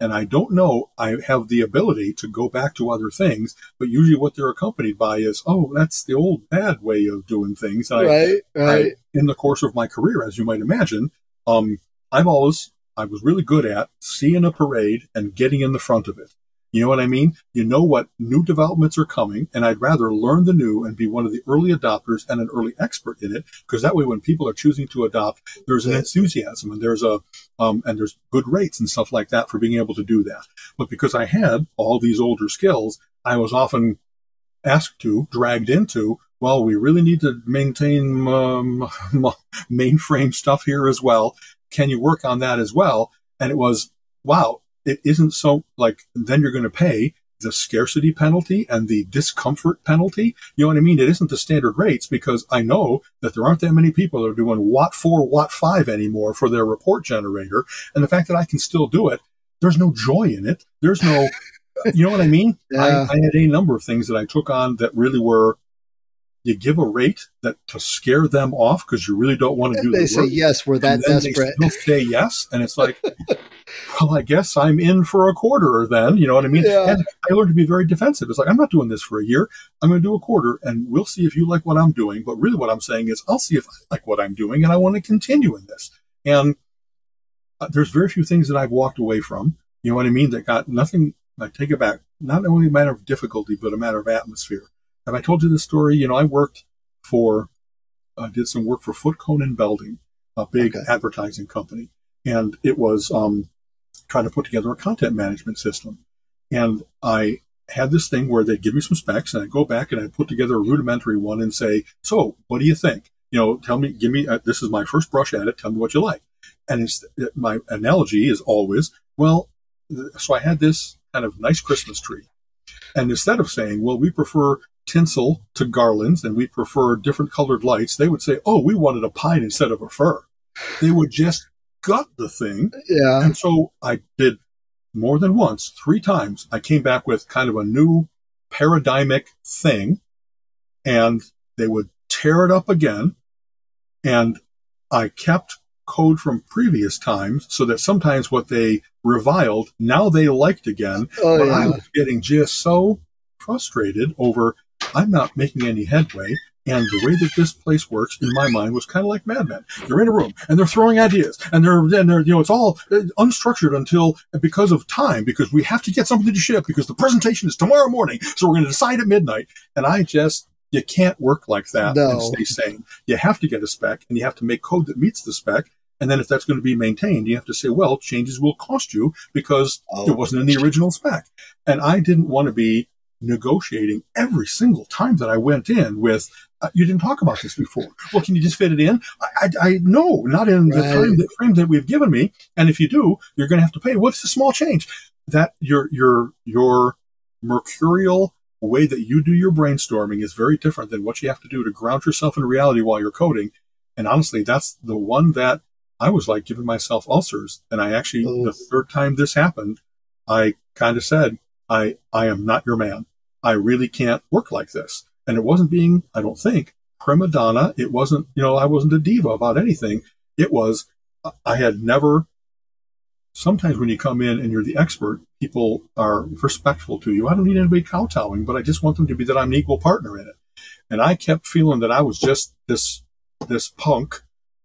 and I don't know, I have the ability to go back to other things, but usually what they're accompanied by is, oh, that's the old bad way of doing things. And I, right, right. I, in the course of my career, as you might imagine, um, I've always I was really good at seeing a parade and getting in the front of it. You know what I mean? You know what new developments are coming, and I'd rather learn the new and be one of the early adopters and an early expert in it, because that way, when people are choosing to adopt, there's an enthusiasm and there's a um, and there's good rates and stuff like that for being able to do that. But because I had all these older skills, I was often asked to, dragged into, well, we really need to maintain um, [laughs] mainframe stuff here as well. Can you work on that as well? And it was, wow, it isn't so like then you're going to pay the scarcity penalty and the discomfort penalty. You know what I mean? It isn't the standard rates because I know that there aren't that many people that are doing Watt 4, Watt 5 anymore for their report generator. And the fact that I can still do it, there's no joy in it. There's no, [laughs] you know what I mean? Yeah. I, I had a number of things that I took on that really were you give a rate that to scare them off because you really don't want to do that. they the say yes we're that desperate. they say yes and it's like [laughs] well i guess i'm in for a quarter then you know what i mean? Yeah. and i learned to be very defensive. It's like i'm not doing this for a year. I'm going to do a quarter and we'll see if you like what i'm doing but really what i'm saying is i'll see if i like what i'm doing and i want to continue in this. And uh, there's very few things that i've walked away from you know what i mean that got nothing i take it back not only a matter of difficulty but a matter of atmosphere have I told you this story? You know, I worked for, uh, did some work for Foote Cone and Belding, a big okay. advertising company. And it was um, trying to put together a content management system. And I had this thing where they'd give me some specs and I'd go back and I'd put together a rudimentary one and say, so what do you think? You know, tell me, give me, uh, this is my first brush at it. Tell me what you like. And it's, my analogy is always, well, so I had this kind of nice Christmas tree. And instead of saying, well, we prefer tinsel to garlands and we prefer different colored lights, they would say, oh, we wanted a pine instead of a fir. They would just gut the thing. Yeah. And so I did more than once, three times. I came back with kind of a new paradigmic thing and they would tear it up again. And I kept code from previous times so that sometimes what they reviled, now they liked again. Oh, but yeah. I was getting just so frustrated over I'm not making any headway. And the way that this place works in my mind was kind of like Mad Men. They're in a room and they're throwing ideas and they're, and they're, you know, it's all uh, unstructured until because of time, because we have to get something to ship because the presentation is tomorrow morning. So we're going to decide at midnight. And I just, you can't work like that no. and stay sane. You have to get a spec and you have to make code that meets the spec. And then if that's going to be maintained, you have to say, well, changes will cost you because oh. it wasn't in the original spec. And I didn't want to be negotiating every single time that I went in with, uh, you didn't talk about this before. Well, can you just fit it in? I, I, I no, not in right. the frame that, frame that we've given me. And if you do, you're going to have to pay. What's the small change? That your, your, your mercurial way that you do your brainstorming is very different than what you have to do to ground yourself in reality while you're coding. And honestly, that's the one that I was like giving myself ulcers. And I actually, Ooh. the third time this happened, I kind of said, I, I am not your man. I really can't work like this. And it wasn't being, I don't think, prima donna. It wasn't, you know, I wasn't a diva about anything. It was, I had never, sometimes when you come in and you're the expert, people are respectful to you. I don't need anybody kowtowing, but I just want them to be that I'm an equal partner in it. And I kept feeling that I was just this, this punk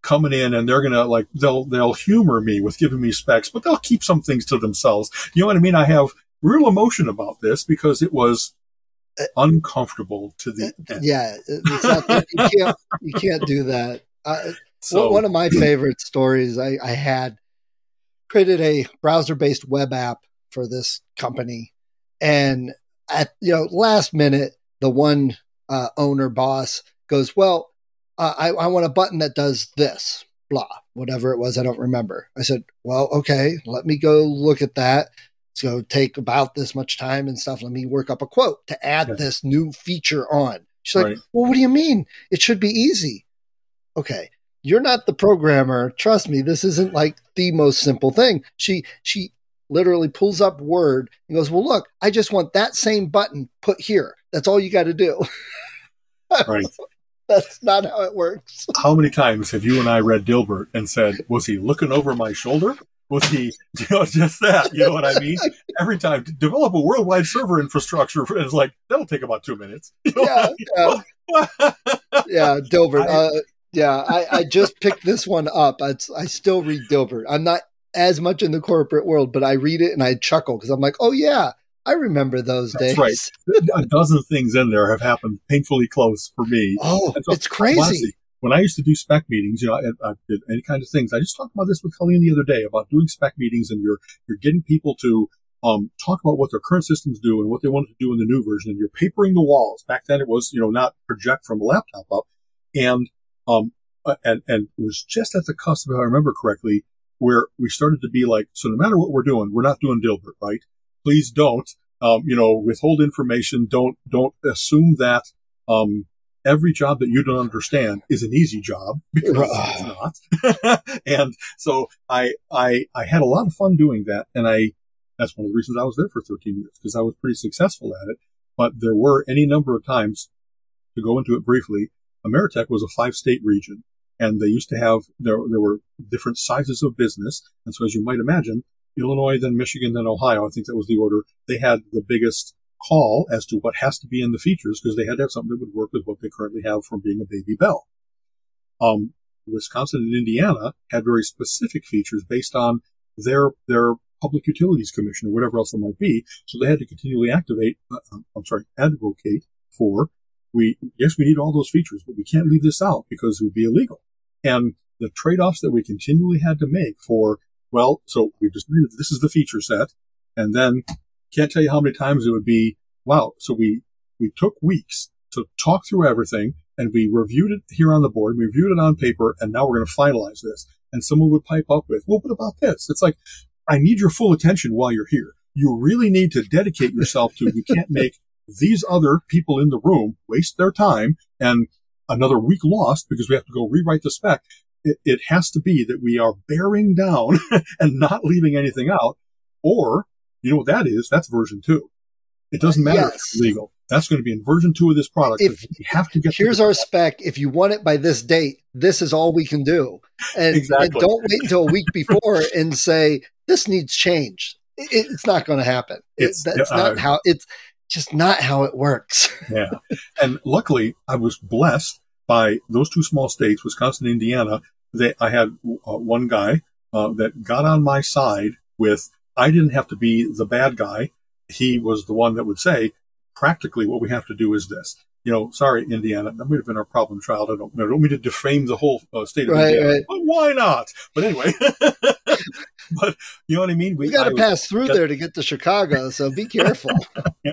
coming in and they're gonna like they'll they'll humor me with giving me specs, but they'll keep some things to themselves. You know what I mean? I have real emotion about this because it was uncomfortable to the uh, end. Yeah, it's not you [laughs] can't you can't do that. Uh, so, one of my [clears throat] favorite stories I, I had created a browser based web app for this company, and at you know last minute, the one uh, owner boss goes, "Well, uh, I, I want a button that does this." Blah, whatever it was, I don't remember. I said, "Well, okay, let me go look at that." It's going to take about this much time and stuff. Let me work up a quote to add yes. this new feature on. She's like, well, what do you mean? It should be easy. Okay. You're not the programmer. Trust me, this isn't like the most simple thing. She, she literally pulls up Word and goes, well, look, I just want that same button put here. That's all you got to do. [laughs] right. That's not how it works. How many times have you and I read Dilbert and said, was he looking over my shoulder? Was he, [laughs] you know, just that, you know what I mean? Every time to develop a worldwide server infrastructure is like, that'll take about two minutes. [laughs] You know yeah, yeah. yeah, Dilbert. [laughs] I, uh, yeah, I, I just picked this one up. I, I still read Dilbert. I'm not as much in the corporate world, but I read it and I chuckle because I'm like, oh yeah, I remember those That's days. Right. A dozen things in there have happened painfully close for me. Oh, so, it's crazy. When I used to do spec meetings, you know, I, I, did any kind of things. I just talked about this with Colleen the other day about doing spec meetings and you're, you're getting people to, um, talk about what their current systems do and what they want to do in the new version. And you're papering the walls. Back then it was, you know, not project from a laptop up. And, um, and, and it was just at the cusp, if I remember correctly, where we started to be like, so no matter what we're doing, we're not doing Dilbert, right? Please don't, um, you know, withhold information. Don't, don't assume that, um, every job that you don't understand is an easy job [laughs] because it's not. [laughs] and so I, I, I had a lot of fun doing that. And I, that's one of the reasons I was there for 13 years because I was pretty successful at it. But there were any number of times to go into it briefly. Ameritech was a five state region and they used to have, there, there were different sizes of business. And so as you might imagine, Illinois, then Michigan, then Ohio, I think that was the order. They had the biggest call as to what has to be in the features because they had to have something that would work with what they currently have from being a baby bell. Um, Wisconsin and Indiana had very specific features based on their, their public utilities commission or whatever else it might be. So they had to continually activate, uh, um, I'm sorry, advocate for we, yes, we need all those features, but we can't leave this out because it would be illegal. And the trade-offs that we continually had to make for, well, so we decided this is the feature set. And then can't tell you how many times it would be, wow. So we, we took weeks to talk through everything and we reviewed it here on the board. We reviewed it on paper and now we're going to finalize this. And someone would pipe up with, well, what about this? It's like, I need your full attention while you're here. You really need to dedicate yourself to, you can't make these other people in the room waste their time and another week lost because we have to go rewrite the spec. It, it has to be that we are bearing down [laughs] and not leaving anything out. Or, you know what that is? That's version two. It doesn't matter yes. if it's legal. That's going to be in version two of this product. If you have to get here's our spec. If you want it by this date, this is all we can do. And, exactly. and don't wait until a week before and say this needs change. It, it's not going to happen. It's, it, that's uh, not how it's just not how it works. [laughs] yeah. And luckily, I was blessed by those two small states, Wisconsin and Indiana. They, I had uh, one guy uh, that got on my side with, I didn't have to be the bad guy. He was the one that would say, practically what we have to do is this. You know, sorry, Indiana, that might have been our problem child. I don't, I don't mean to defame the whole uh, state of right, Indiana, right. but why not? But anyway, [laughs] but you know what I mean? We, got to pass through there to get to Chicago, so be careful. [laughs] yeah.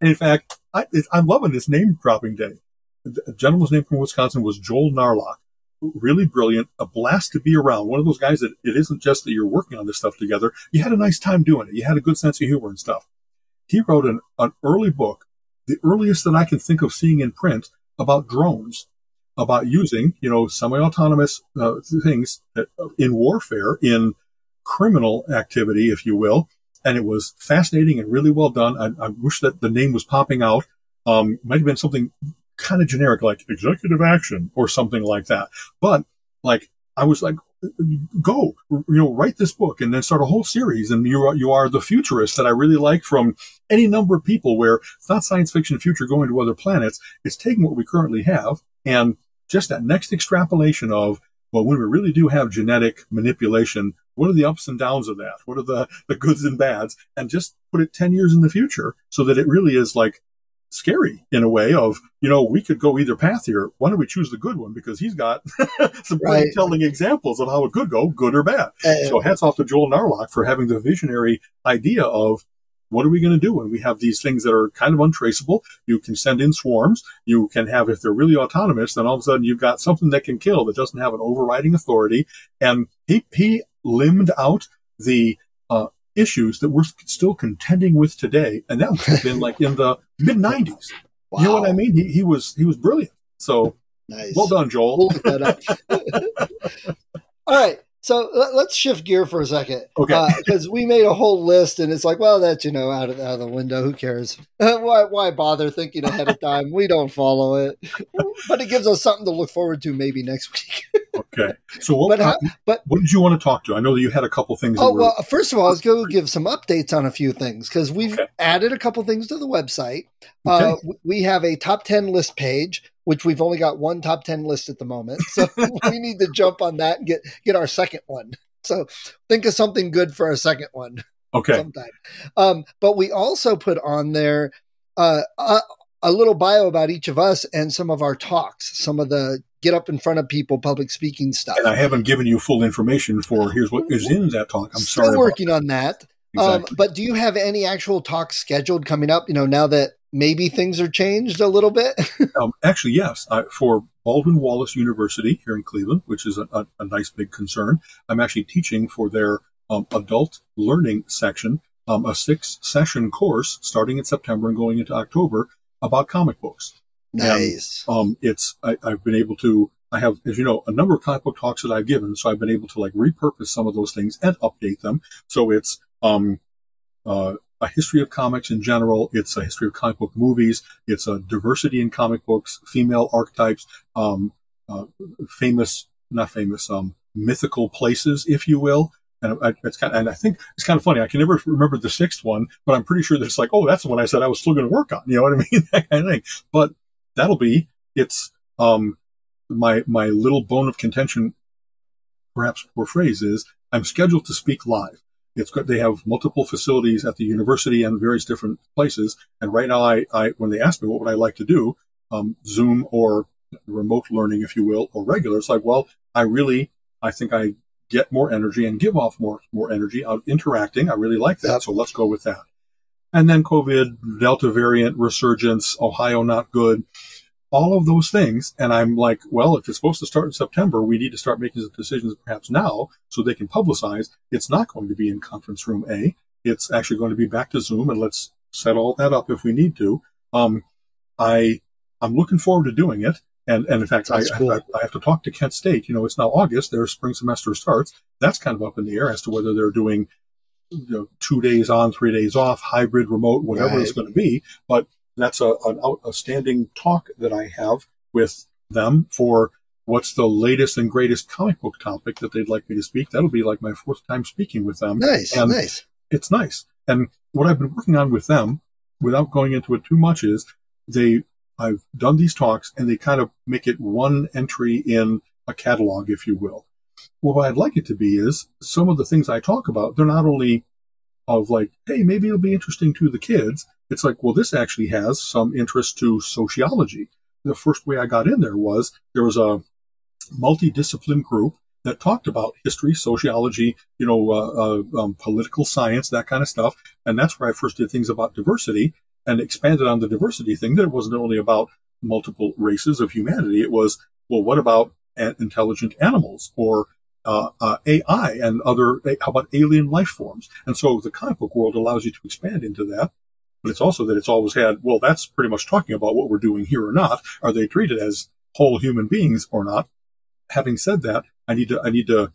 In fact, I, am loving this name dropping day. The gentleman's name from Wisconsin was Joel Narlock. Really brilliant, a blast to be around. One of those guys that it isn't just that you're working on this stuff together. You had a nice time doing it. You had a good sense of humor and stuff. He wrote an, an early book, the earliest that I can think of seeing in print about drones about using, you know, semi-autonomous uh, things in warfare in criminal activity, if you will. And it was fascinating and really well done. I, I wish that the name was popping out. Um, might have been something kind of generic, like executive action or something like that. But like, I was like, go, you know, write this book and then start a whole series. And you are, you are the futurist that I really like from any number of people where it's not science fiction future going to other planets. It's taking what we currently have and just that next extrapolation of, well, when we really do have genetic manipulation, what are the ups and downs of that? What are the, the goods and bads? And just put it 10 years in the future so that it really is like scary in a way of, you know, we could go either path here. Why don't we choose the good one? Because he's got [laughs] some right. telling examples of how it could go, good or bad. Uh, so hats off to Joel Narlock for having the visionary idea of what are we going to do when we have these things that are kind of untraceable? You can send in swarms. You can have, if they're really autonomous, then all of a sudden you've got something that can kill that doesn't have an overriding authority. And he, he limbed out the uh, issues that we're still contending with today, and that would have been like in the mid '90s. [laughs] Wow. You know what I mean? He, he was he was brilliant. So nice. well done, Joel. [laughs] All right. So let's shift gear for a second. Okay. Because uh, we made a whole list and it's like, well, that's, you know, out of, out of the window. Who cares? [laughs] why, why bother thinking ahead of time? We don't follow it. but it gives us something to look forward to maybe next week. [laughs] okay. So what, but, but, what did you want to talk to? I know that you had a couple things. Oh, were... well, first of all, let's go give some updates on a few things because we've okay. added a couple things to the website. Okay. Uh, we have a top 10 list page which we've only got one top 10 list at the moment. [laughs] So [laughs] we need to jump on that and get, get our second one. So think of something good for our second one. Okay. Sometime. Um, but we also put on there uh, a, a little bio about each of us and some of our talks, some of the get up in front of people, public speaking stuff. And I haven't given you full information for here's what is in that talk. I'm sorry. Still sorry. working on that. Um, Exactly. but do you have any actual talks scheduled coming up? You know, now that maybe things are changed a little bit. [laughs] Um, actually, yes. I, for Baldwin Wallace University here in Cleveland, which is a, a, a nice big concern, I'm actually teaching for their um, adult learning section um, a six session course starting in September and going into October about comic books. nice. Um, it's I, I've been able to. I have, as you know, a number of comic book talks that I've given, so I've been able to like repurpose some of those things and update them. So it's um, uh, a history of comics in general. It's a history of comic book movies. It's a diversity in comic books, female archetypes, um, uh, famous, not famous, um, mythical places, if you will. And I, it's kind of, and I think it's kind of funny. I can never remember the sixth one, but I'm pretty sure that it's like, oh, that's the one I said I was still going to work on. You know what I [laughs] mean? that kind of thing. But that'll be, it's, um, my, my little bone of contention, perhaps poor phrase is I'm scheduled to speak live. It's good. They have multiple facilities at the university and various different places. And right now, I, I when they ask me what would I like to do, um, Zoom or remote learning, if you will, or regular, it's like, well, I really, I think I get more energy and give off more more energy out interacting. I really like that, so let's go with that. And then COVID, Delta variant resurgence, Ohio not good, all of those things. And I'm like, well, if it's supposed to start in September, we need to start making some decisions perhaps now so they can publicize. It's not going to be in conference room A. It's actually going to be back to Zoom and let's set all that up if we need to. Um, I, I'm looking forward to doing it. And, and in fact, I, cool. I, I have to talk to Kent State. You know, it's now August. Their spring semester starts. That's kind of up in the air as to whether they're doing you know, two days on, three days off, hybrid, remote, whatever it's going to be. But that's a, an outstanding talk that I have with them for what's the latest and greatest comic book topic that they'd like me to speak. That'll be like my fourth time speaking with them. Nice. And nice. it's nice. And what I've been working on with them, without going into it too much, is they I've done these talks and they kind of make it one entry in a catalog, if you will. Well, what I'd like it to be is some of the things I talk about, they're not only of like, hey, maybe it'll be interesting to the kids. It's like, well, this actually has some interest to sociology. The first way I got in there was there was a multidiscipline group that talked about history, sociology, you know, uh, uh, um, political science, that kind of stuff. And that's where I first did things about diversity and expanded on the diversity thing. That it wasn't only about multiple races of humanity. It was, well, what about intelligent animals or uh, uh, AI and other, how about alien life forms? And so the comic book world allows you to expand into that. But it's also that it's always had, well, that's pretty much talking about what we're doing here or not. Are they treated as whole human beings or not? Having said that, I need to, I need to,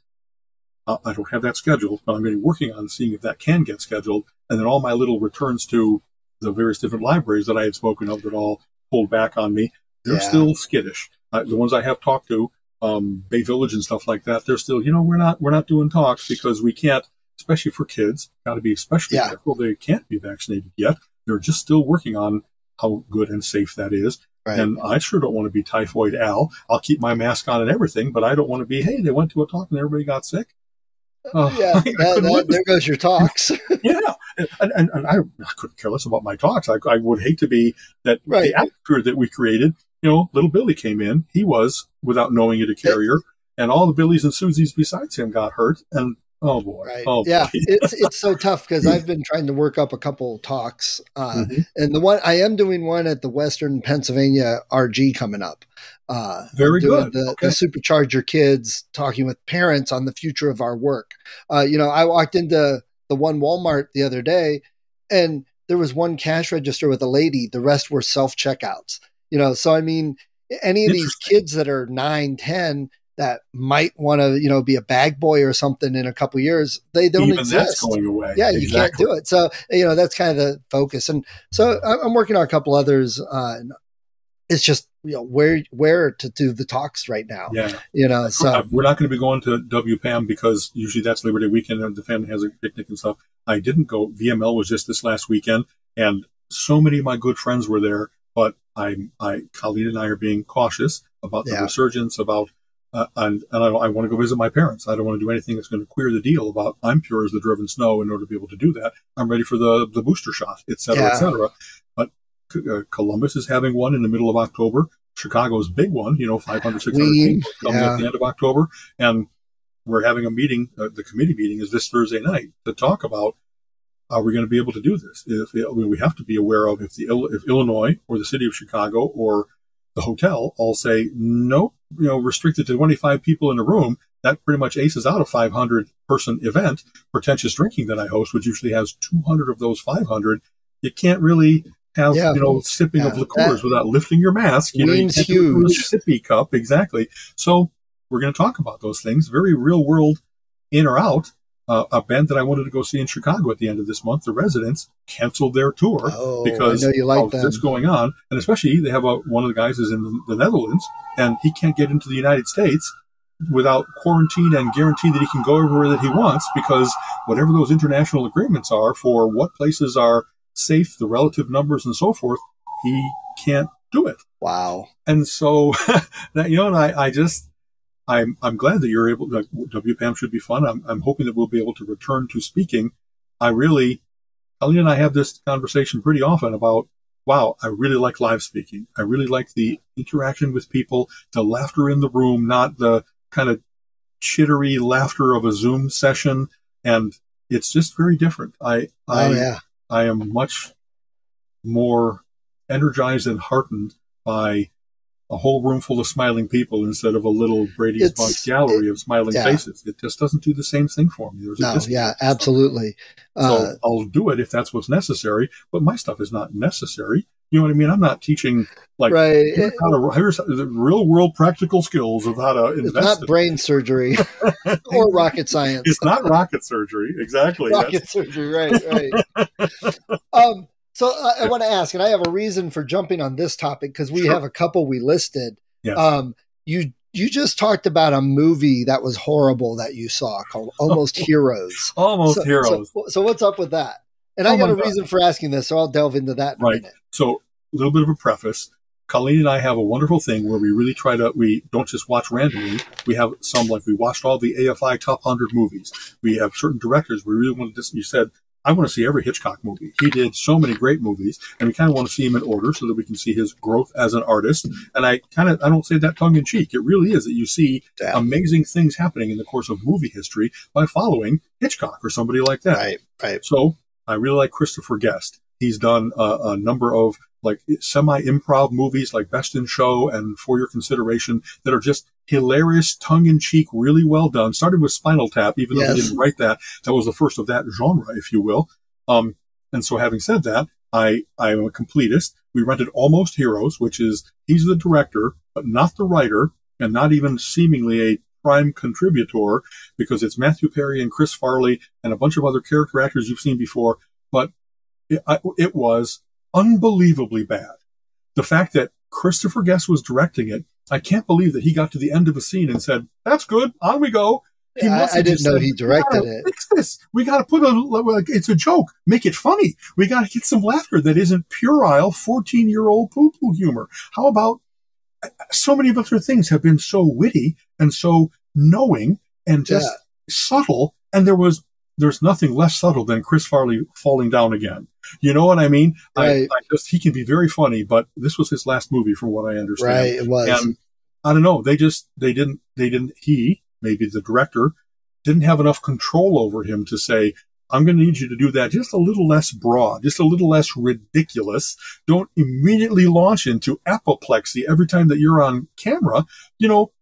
uh, I don't have that scheduled, but I'm going to be working on seeing if that can get scheduled. And then all my little returns to the various different libraries that I had spoken of that all pulled back on me, they're Yeah. still skittish. Uh, the ones I have talked to, um, Bay Village and stuff like that, they're still, you know, we're not, we're not doing talks because we can't, especially for kids, got to be especially Yeah. careful. They can't be vaccinated yet. They're just still working on how good and safe that is. Right. And I sure don't want to be typhoid Al. I'll keep my mask on and everything, but I don't want to be, hey, they went to a talk and everybody got sick. Oh, oh yeah, [laughs] I that, that, there goes your talks. [laughs] yeah, and, and, and I, I couldn't care less about my talks. I, I would hate to be that Right. the atmosphere that we created. You know, little Billy came in. He was, without knowing it, a carrier, and all the Billies and Susies besides him got hurt. And oh boy, Right. oh yeah. boy. [laughs] it's it's so tough because I've been trying to work up a couple talks, uh, Mhm. and the one I am doing one at the Western Pennsylvania RG coming up. Uh, Very good. The, Okay. the supercharger kids talking with parents on the future of our work. Uh, you know, I walked into the one Walmart the other day, and there was one cash register with a lady. The rest were self checkouts. You know, so I mean, any of these kids that are nine, ten that might want to, you know, be a bag boy or something in a couple years, they don't Even exist. that's going away. Yeah, you can't do it. So you know that's kind of the focus, and so I'm working on a couple others. Uh, it's just you know where where to do the talks right now. Yeah, You know, so we're not going to be going to WPAM because usually that's Labor Day weekend and the family has a picnic and stuff. I didn't go. VML was just this last weekend, and so many of my good friends were there. But I, I, Colleen and I are being cautious about the Yeah. resurgence, about uh, and, and I, I want to go visit my parents. I don't want to do anything that's going to queer the deal about I'm pure as the driven snow in order to be able to do that. I'm ready for the, the booster shot, et cetera, yeah. et cetera. But uh, Columbus is having one in the middle of October. Chicago's big one, you know, 500, 600 we, people coming yeah. at the end of October. And we're having a meeting, uh, the committee meeting is this Thursday night to talk about are we going to be able to do this? If I mean, we have to be aware of if the if Illinois or the city of Chicago or the hotel all say nope, you know, restricted to 25 people in a room, that pretty much aces out a 500 person event. Pretentious drinking that I host, which usually has 200 of those 500, you can't really have yeah, you know sipping yeah, of liqueurs without lifting your mask. You know, you can't huge. sippy cup exactly. So we're going to talk about those things, very real world, in or out. Uh, a band that I wanted to go see in Chicago at the end of this month, the Residents, canceled their tour oh, because I know you like of this going on, and especially they have a, one of the guys is in the, the Netherlands, and he can't get into the United States without quarantine and guarantee that he can go everywhere that he wants because whatever those international agreements are for what places are safe, the relative numbers and so forth, he can't do it. Wow. And so [laughs] that, you know, and I, I just, I'm I'm glad that you're able. That WPAM should be fun. I'm I'm hoping that we'll be able to return to speaking. I really, Ellie and I have this conversation pretty often about. Wow, I really like live speaking. I really like the interaction with people, the laughter in the room, not the kind of chittery laughter of a Zoom session. And it's just very different. I, oh, I, oh, yeah. I am much more energized and heartened by a whole room full of smiling people instead of a little Brady's Bunk gallery it, of smiling yeah. faces. It just doesn't do the same thing for me. There's no, yeah, absolutely. So uh, I'll do it if that's what's necessary, but my stuff is not necessary. You know what I mean? I'm not teaching like right. here's, how to, here's the real world practical skills of how to invest. It's not brain surgery [laughs] or rocket science. It's not rocket surgery, exactly. [laughs] rocket That's... surgery, right? Right. [laughs] um, so uh, I want to ask, and I have a reason for jumping on this topic because we sure. have a couple we listed. Yes. Um, you you just talked about a movie that was horrible that you saw called [laughs] Almost Heroes. Almost so, Heroes. So, so, what's up with that? And oh I got a God. reason for asking this, so I'll delve into that in right. So a little bit of a preface. Colleen and I have a wonderful thing where we really try to, we don't just watch randomly. We have some, like we watched all the AFI top 100 movies. We have certain directors we really want to, you said, I want to see every Hitchcock movie. He did so many great movies, and we kind of want to see him in order so that we can see his growth as an artist. And I kind of I don't say that tongue in cheek. It really is that you see amazing things happening in the course of movie history by following Hitchcock or somebody like that. Right, right. So I really like Christopher Guest. He's done a, a number of like semi improv movies like Best in Show and For Your Consideration that are just hilarious, tongue in cheek, really well done. Started with Spinal Tap, even yes. though he didn't write that. That was the first of that genre, if you will. Um, and so having said that, I, I am a completist. We rented Almost Heroes, which is he's the director, but not the writer and not even seemingly a prime contributor because it's Matthew Perry and Chris Farley and a bunch of other character actors you've seen before. But it, I, it was unbelievably bad. The fact that Christopher Guest was directing it, I can't believe that he got to the end of a scene and said, "That's good, on we go." He I, I didn't know said, he directed it. Fix this. We got to put a. Like, it's a joke. Make it funny. We got to get some laughter that isn't puerile fourteen-year-old poo-poo humor. How about so many of other things have been so witty and so knowing and just yeah. subtle, and there was there's nothing less subtle than Chris Farley falling down again. You know what I mean? Right. I, I, just he can be very funny, but this was his last movie, from what I understand. Right, it was. And I don't know. They just they didn't they didn't he maybe the director didn't have enough control over him to say. I'm going to need you to do that just a little less broad, just a little less ridiculous. Don't immediately launch into apoplexy every time that you're on camera. You know,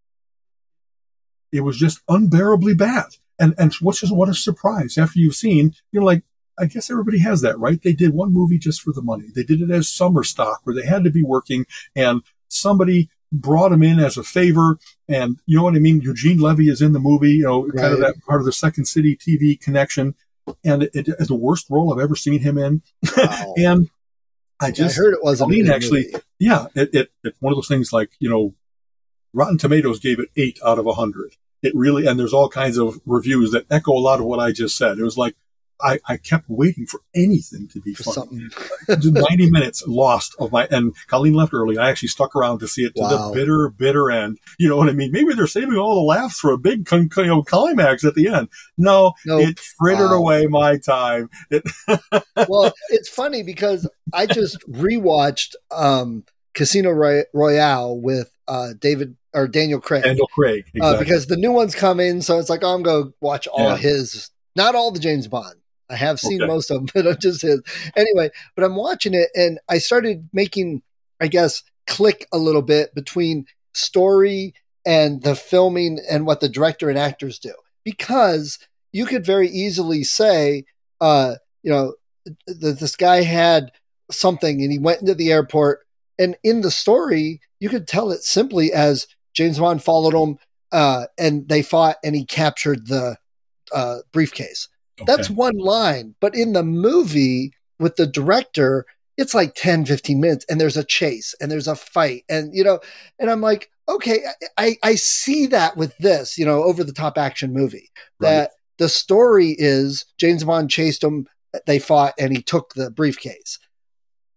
it was just unbearably bad. And and what's just what a surprise after you've seen, you're like, I guess everybody has that, right? They did one movie just for the money. They did it as summer stock where they had to be working and somebody brought him in as a favor. And you know what I mean? Eugene Levy is in the movie, you know, right. kind of that part of the Second City TV connection. And it, it, it's the worst role I've ever seen him in. Wow. [laughs] and I just I heard it wasn't. I mean, actually, movie. yeah, it, it, it's one of those things like, you know, Rotten Tomatoes gave it eight out of a hundred it really, and there's all kinds of reviews that echo a lot of what I just said. It was like, I, I kept waiting for anything to be for fun. 90 minutes lost of my, and Colleen left early. I actually stuck around to see it to wow. the bitter, bitter end. You know what I mean? Maybe they're saving all the laughs for a big con- you know, climax at the end. No, nope. it frittered wow. away my time. It [laughs] well, it's funny because I just rewatched um, Casino Royale with uh, David or Daniel Craig. Daniel Craig, exactly. uh, because the new one's come in, so it's like oh, I'm going to watch all yeah. his, not all the James Bond. I have seen okay. most of them, [laughs] but I'm just his anyway. But I'm watching it, and I started making, I guess, click a little bit between story and the filming and what the director and actors do, because you could very easily say, uh, you know, th- this guy had something and he went into the airport, and in the story, you could tell it simply as James Bond followed him, uh, and they fought, and he captured the uh, briefcase. Okay. That's one line. But in the movie with the director, it's like 10, 15 minutes, and there's a chase and there's a fight. And, you know, and I'm like, okay, I, I see that with this, you know, over the top action movie. Right. That the story is James Bond chased him, they fought, and he took the briefcase.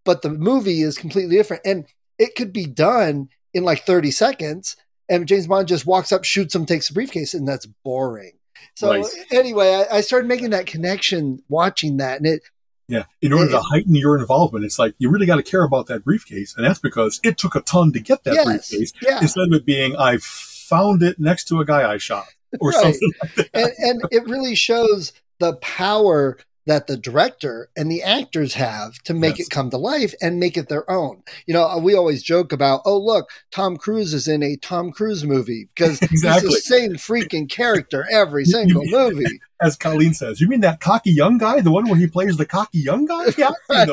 But the movie is completely different. And it could be done in like 30 seconds. And James Bond just walks up, shoots him, takes the briefcase, and that's boring. So right. anyway, I, I, started making that connection watching that, and it. Yeah, in order it, to heighten your involvement, it's like you really got to care about that briefcase, and that's because it took a ton to get that yes, briefcase. Yeah. Instead of it being, I found it next to a guy I shot, or [laughs] right. something like that. And, and it really shows the power that the director and the actors have to make yes. it come to life and make it their own. You know, we always joke about, oh, look, Tom Cruise is in a Tom Cruise movie because exactly. [laughs] he's the same freaking character every single movie. [laughs] As Colleen says, you mean that cocky young guy, the one where he plays the cocky young guy? [laughs] Yeah, right.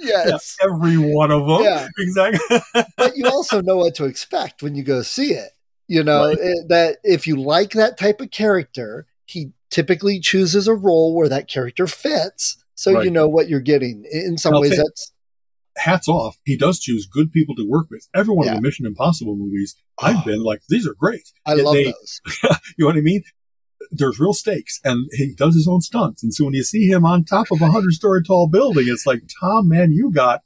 Yes. Yeah, every one of them. Yeah. Exactly. but you also know what to expect when you go see it. You know, right. it, that if you like that type of character, he typically chooses a role where that character fits. So right. you know what you're getting. In some ways, that's hats off. He does choose good people to work with. Every one yeah. of the Mission Impossible movies, I've ah. been like, these are great. I and love they, those. [laughs] you know what I mean? There's real stakes, and he does his own stunts. And so when you see him on top of a hundred story tall building, it's like, Tom, man, you got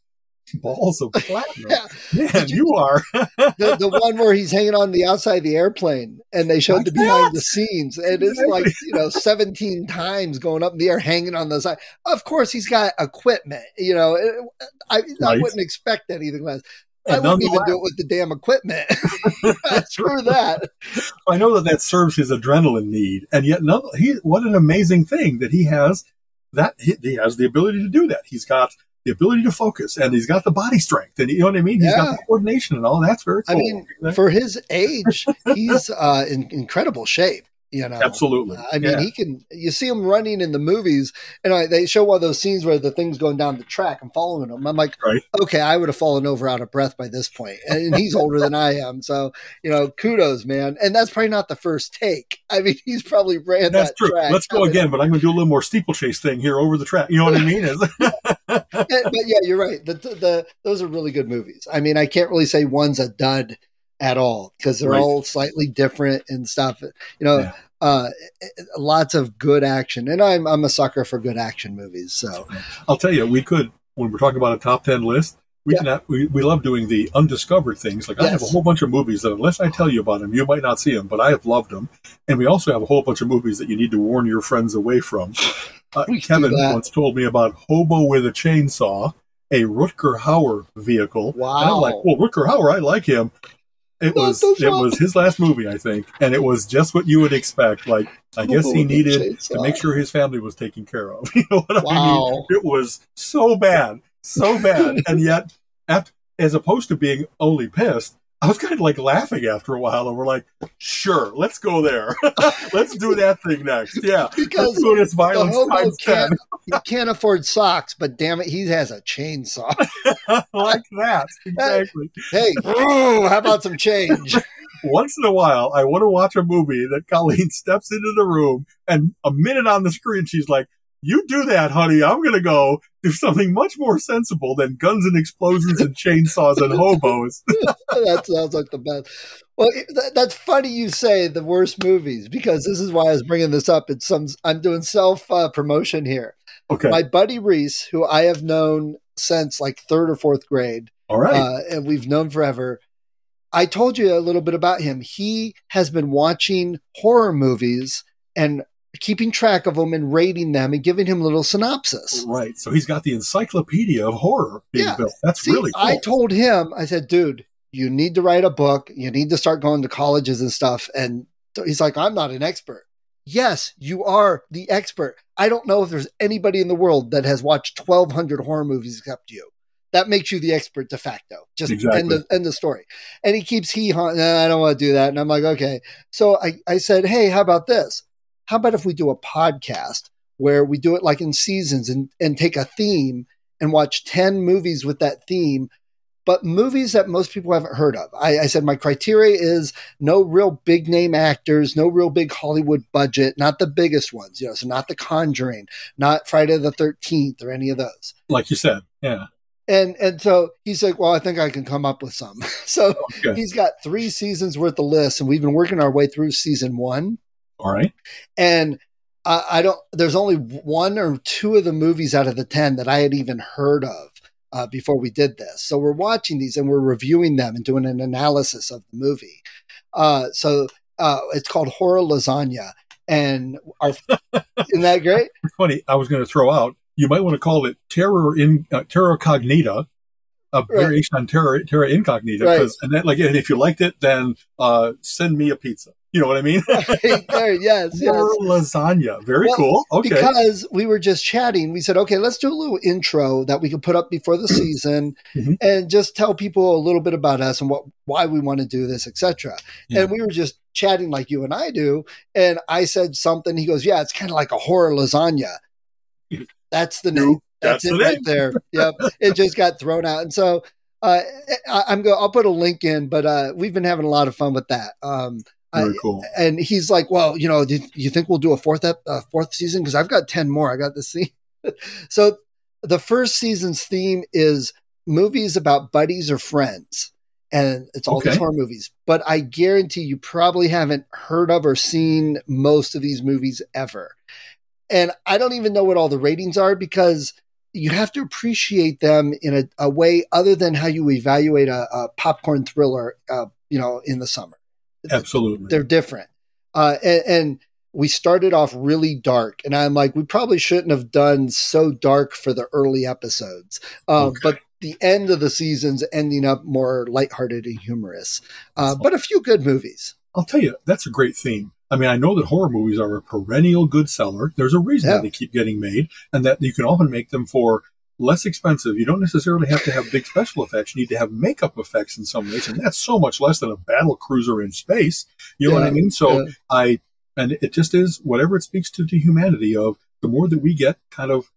[laughs] balls of platinum. yeah. Man, you, you, are. [laughs] the, the one where he's hanging on the outside of the airplane and they showed like the behind that? the scenes. And it's like, you know, [laughs] 17 times going up in the air, hanging on the side. Of course, he's got equipment. You know, I, I wouldn't expect anything less. I wouldn't even do it with the damn equipment. Screw that. I know that that serves his adrenaline need, and yet, no, he. What an amazing thing that he has. That he, he has the ability to do that. He's got the ability to focus and he's got the body strength and you know what I mean? He's yeah. got the coordination and all. That's very cool. I mean, for his age, he's uh, in incredible shape. You know, absolutely. I mean, yeah. he can. You see him running in the movies, and I, they show one of those scenes where the thing's going down the track. I'm following him. I'm like, right. okay, I would have fallen over out of breath by this point, and he's older than I am. So, you know, kudos, man. And that's probably not the first take. I mean, he's probably ran that's that true. Track. Let's go I again, but I'm going to do a little more steeplechase thing here over the track. You know what I mean? [laughs] but yeah, you're right. The, the those are really good movies. I mean, I can't really say one's a dud at all because they're right. all slightly different and stuff. You know, yeah uh, lots of good action, and I'm I'm a sucker for good action movies. So I'll tell you, we could when we're talking about a top ten list. We, yeah. can we, we love doing the undiscovered things. Like yes. I have a whole bunch of movies that unless I tell you about them, you might not see them, but I have loved them. And we also have a whole bunch of movies that you need to warn your friends away from. Uh, Kevin once told me about Hobo with a Chainsaw, a Rutger Hauer vehicle. Wow. And I'm like, well, Rutger Hauer, I like him. It was it was his last movie, I think, and it was just what you would expect. Like I guess he needed to make sure his family was taken care of. [laughs] You know what wow. I mean? It was so bad, so bad, and yet, as opposed to being only pissed, I was kind of like laughing after a while, and we're like, "Sure, let's go there. [laughs] let's do that thing next." Yeah, because let's violence times can't, he [laughs] can't afford socks, but damn it, he has a chainsaw [laughs] like that. Exactly. Hey, ooh, how about some change? Once in a while, I want to watch a movie that Colleen steps into the room, and a minute on the screen, she's like, you do that, honey. I'm going to go do something much more sensible than guns and explosions and chainsaws and hobos. [laughs] that sounds like the best. Well, that's funny you say the worst movies because this is why I was bringing this up. It's some I'm doing self uh, promotion here. Okay. My buddy Reese, who I have known since like third or fourth grade, all right, uh, and we've known forever. I told you a little bit about him. He has been watching horror movies and keeping track of them and rating them and giving him a little synopsis. Right. So he's got the encyclopedia of horror being yeah. built. That's See, really cool. I told him, I said, dude, you need to write a book. You need to start going to colleges and stuff. And he's like, I'm not an expert. Yes, you are the expert. I don't know if there's anybody in the world that has watched 1,200 horror movies except you. That makes you the expert de facto. Just exactly. end, the, end the story. And he keeps he, nah, I don't want to do that. And I'm like, okay. So I, I said, hey, how about this? How about if we do a podcast where we do it like in seasons and, and take a theme and watch 10 movies with that theme, but movies that most people haven't heard of. I, I, said my criteria is no real big name actors, no real big Hollywood budget, not the biggest ones, you know, so not The Conjuring, not Friday the 13th or any of those. Like you said, yeah. And and so he's like, well, I think I can come up with some. [laughs] so okay. he's got three seasons worth of lists, and we've been working our way through season one. All right. And I, I, don't, there's only one or two of the movies out of the 10 that I had even heard of uh, before we did this. So we're watching these and we're reviewing them and doing an analysis of the movie. Uh, so uh, it's called Horror Lasagna. And our, [laughs] isn't that great? Funny. I was going to throw out, you might want to call it Terror in uh, Terra Cognita a right. variation on Terra, Terra Incognita. Right. And then, like, and if you liked it, then uh, send me a pizza. You know what I mean? [laughs] right there, yes, [laughs] yes. Lasagna. Very well, cool. Okay. Because we were just chatting, we said, okay, let's do a little intro that we could put up before the season mm-hmm. and just tell people a little bit about us and what why we want to do this, etc. Yeah. And we were just chatting like you and I do. And I said something. He goes, Yeah, it's kind of like a horror lasagna. That's the name. That's, That's it right there. Yep. it just got thrown out. And so uh, I, am going. I'll put a link in, but uh, we've been having a lot of fun with that. Um, very cool. I, and he's like, "Well, you know, do you think we'll do a fourth ep- uh, fourth season? Because I've got ten more. I got the scene." [laughs] so, the first season's theme is movies about buddies or friends, and it's all okay. these horror movies. But I guarantee you probably haven't heard of or seen most of these movies ever. And I don't even know what all the ratings are because you have to appreciate them in a, a way other than how you evaluate a, a popcorn thriller, uh, you know, in the summer. Absolutely. They're different. Uh, and, and, we started off really dark. And I'm like, we probably shouldn't have done so dark for the early episodes. Um, okay. But the end of the season's ending up more lighthearted and humorous. Uh, but a few good movies. I'll tell you, that's a great theme. I mean, I know that horror movies are a perennial good seller. There's a reason yeah. that they keep getting made, and that you can often make them for less expensive. You don't necessarily have to have big special effects. You need to have makeup effects in some ways, and that's so much less than a battle cruiser in space. You know yeah, what I mean? So yeah. I, and it just is whatever it speaks to to humanity of the more that we get kind of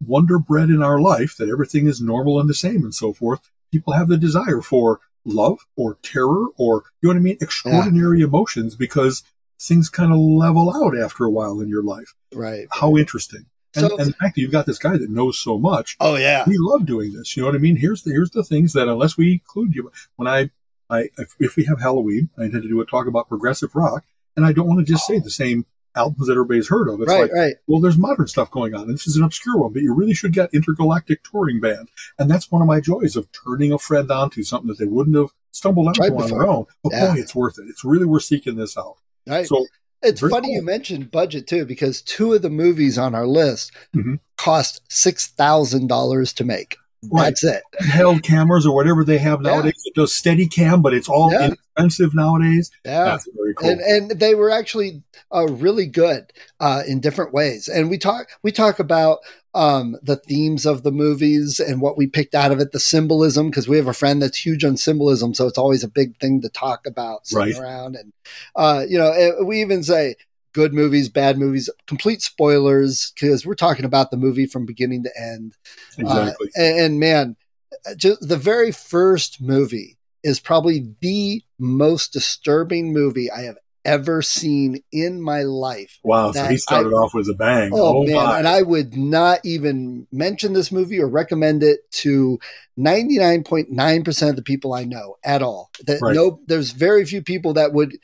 wonder bred in our life that everything is normal and the same and so forth. People have the desire for love or terror or you know what I mean, extraordinary yeah. emotions because things kind of level out after a while in your life. Right. How interesting. And, so, and the fact that you've got this guy that knows so much. Oh yeah, we love doing this. You know what I mean? Here's the here's the things that unless we include you, when I I if, if we have Halloween, I intend to do a talk about progressive rock, and I don't want to just say the same albums that everybody's heard of. It's right, like, right. well, there's modern stuff going on. And this is an obscure one, but you really should get Intergalactic Touring Band. And that's one of my joys of turning a friend onto something that they wouldn't have stumbled onto on their own. But yeah. boy, it's worth it. It's really worth seeking this out. Right. So it's Very funny cool. you mentioned budget too, because two of the movies on our list mm-hmm. cost six thousand dollars to make. Right. That's it. Held cameras or whatever they have nowadays. Yeah. It does steady cam, but it's all yeah. inexpensive nowadays. Yeah. That's very cool. And, and they were actually uh, really good uh, in different ways. And we talk we talk about um, the themes of the movies and what we picked out of it, the symbolism, because we have a friend that's huge on symbolism, so it's always a big thing to talk about sitting right. around. And uh, you know, we even say good movies, bad movies, complete spoilers because we're talking about the movie from beginning to end. Uh, exactly. Uh, and, and man, just the very first movie is probably the most disturbing movie I have ever seen in my life. Wow, so he started I, off with a bang. Oh, oh man, my. and I would not even mention this movie or recommend it to 99.9% of the people I know at all. That right. no there's very few people that would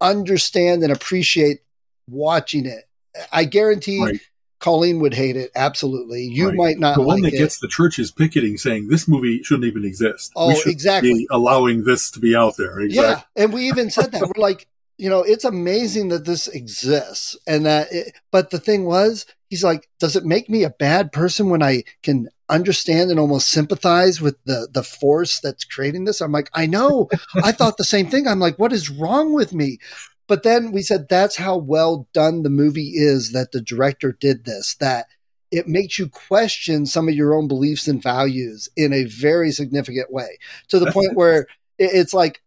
understand and appreciate watching it. I guarantee right. Colleen would hate it. Absolutely. You right. might not. The one like that it. gets the churches picketing saying this movie shouldn't even exist. Oh, exactly. allowing this to be out there. Exactly. Yeah. And we even said that. We're like, you know, it's amazing that this exists. And that, it, but the thing was, he's like, does it make me a bad person when I can understand and almost sympathize with the, the force that's creating this? I'm like, I know. I thought the same thing. I'm like, what is wrong with me? But then we said that's how well done the movie is that the director did this, that it makes you question some of your own beliefs and values in a very significant way to the point where it's like,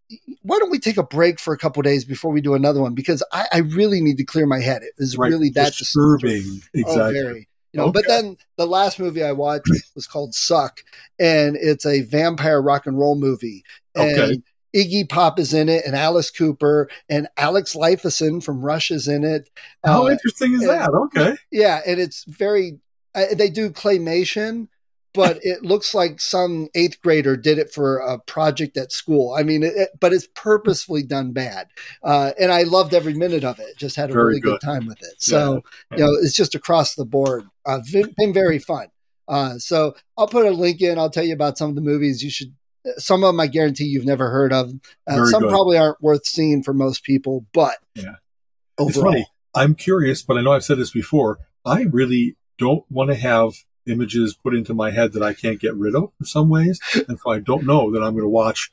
why don't we take a break for a couple days before we do another one? Because I, I, really need to clear my head. It is right. really that disturbing. disturbing. Oh, exactly. Oh, very. You know, okay. but then the last movie I watched was called Suck, and it's a vampire rock and roll movie. And okay. Iggy Pop is in it, and Alice Cooper, and Alex Lifeson from Rush is in it. How uh, interesting is and, that? Okay, yeah, and it's very. Uh, they do claymation, but it looks like some eighth grader did it for a project at school. I mean, it, it, but it's purposefully done bad, uh, and I loved every minute of it. Just had a very really good. good. time with it. So yeah. you know, it's just across the board. Uh, been, been very fun. Uh, so I'll put a link in. I'll tell you about some of the movies you should some of them I guarantee you've never heard of. Uh, some good. probably aren't worth seeing for most people, but yeah, overall. it's funny. I'm curious, but I know I've said this before. I really don't want to have images put into my head that I can't get rid of in some ways, [laughs] and so I don't know that I'm going to watch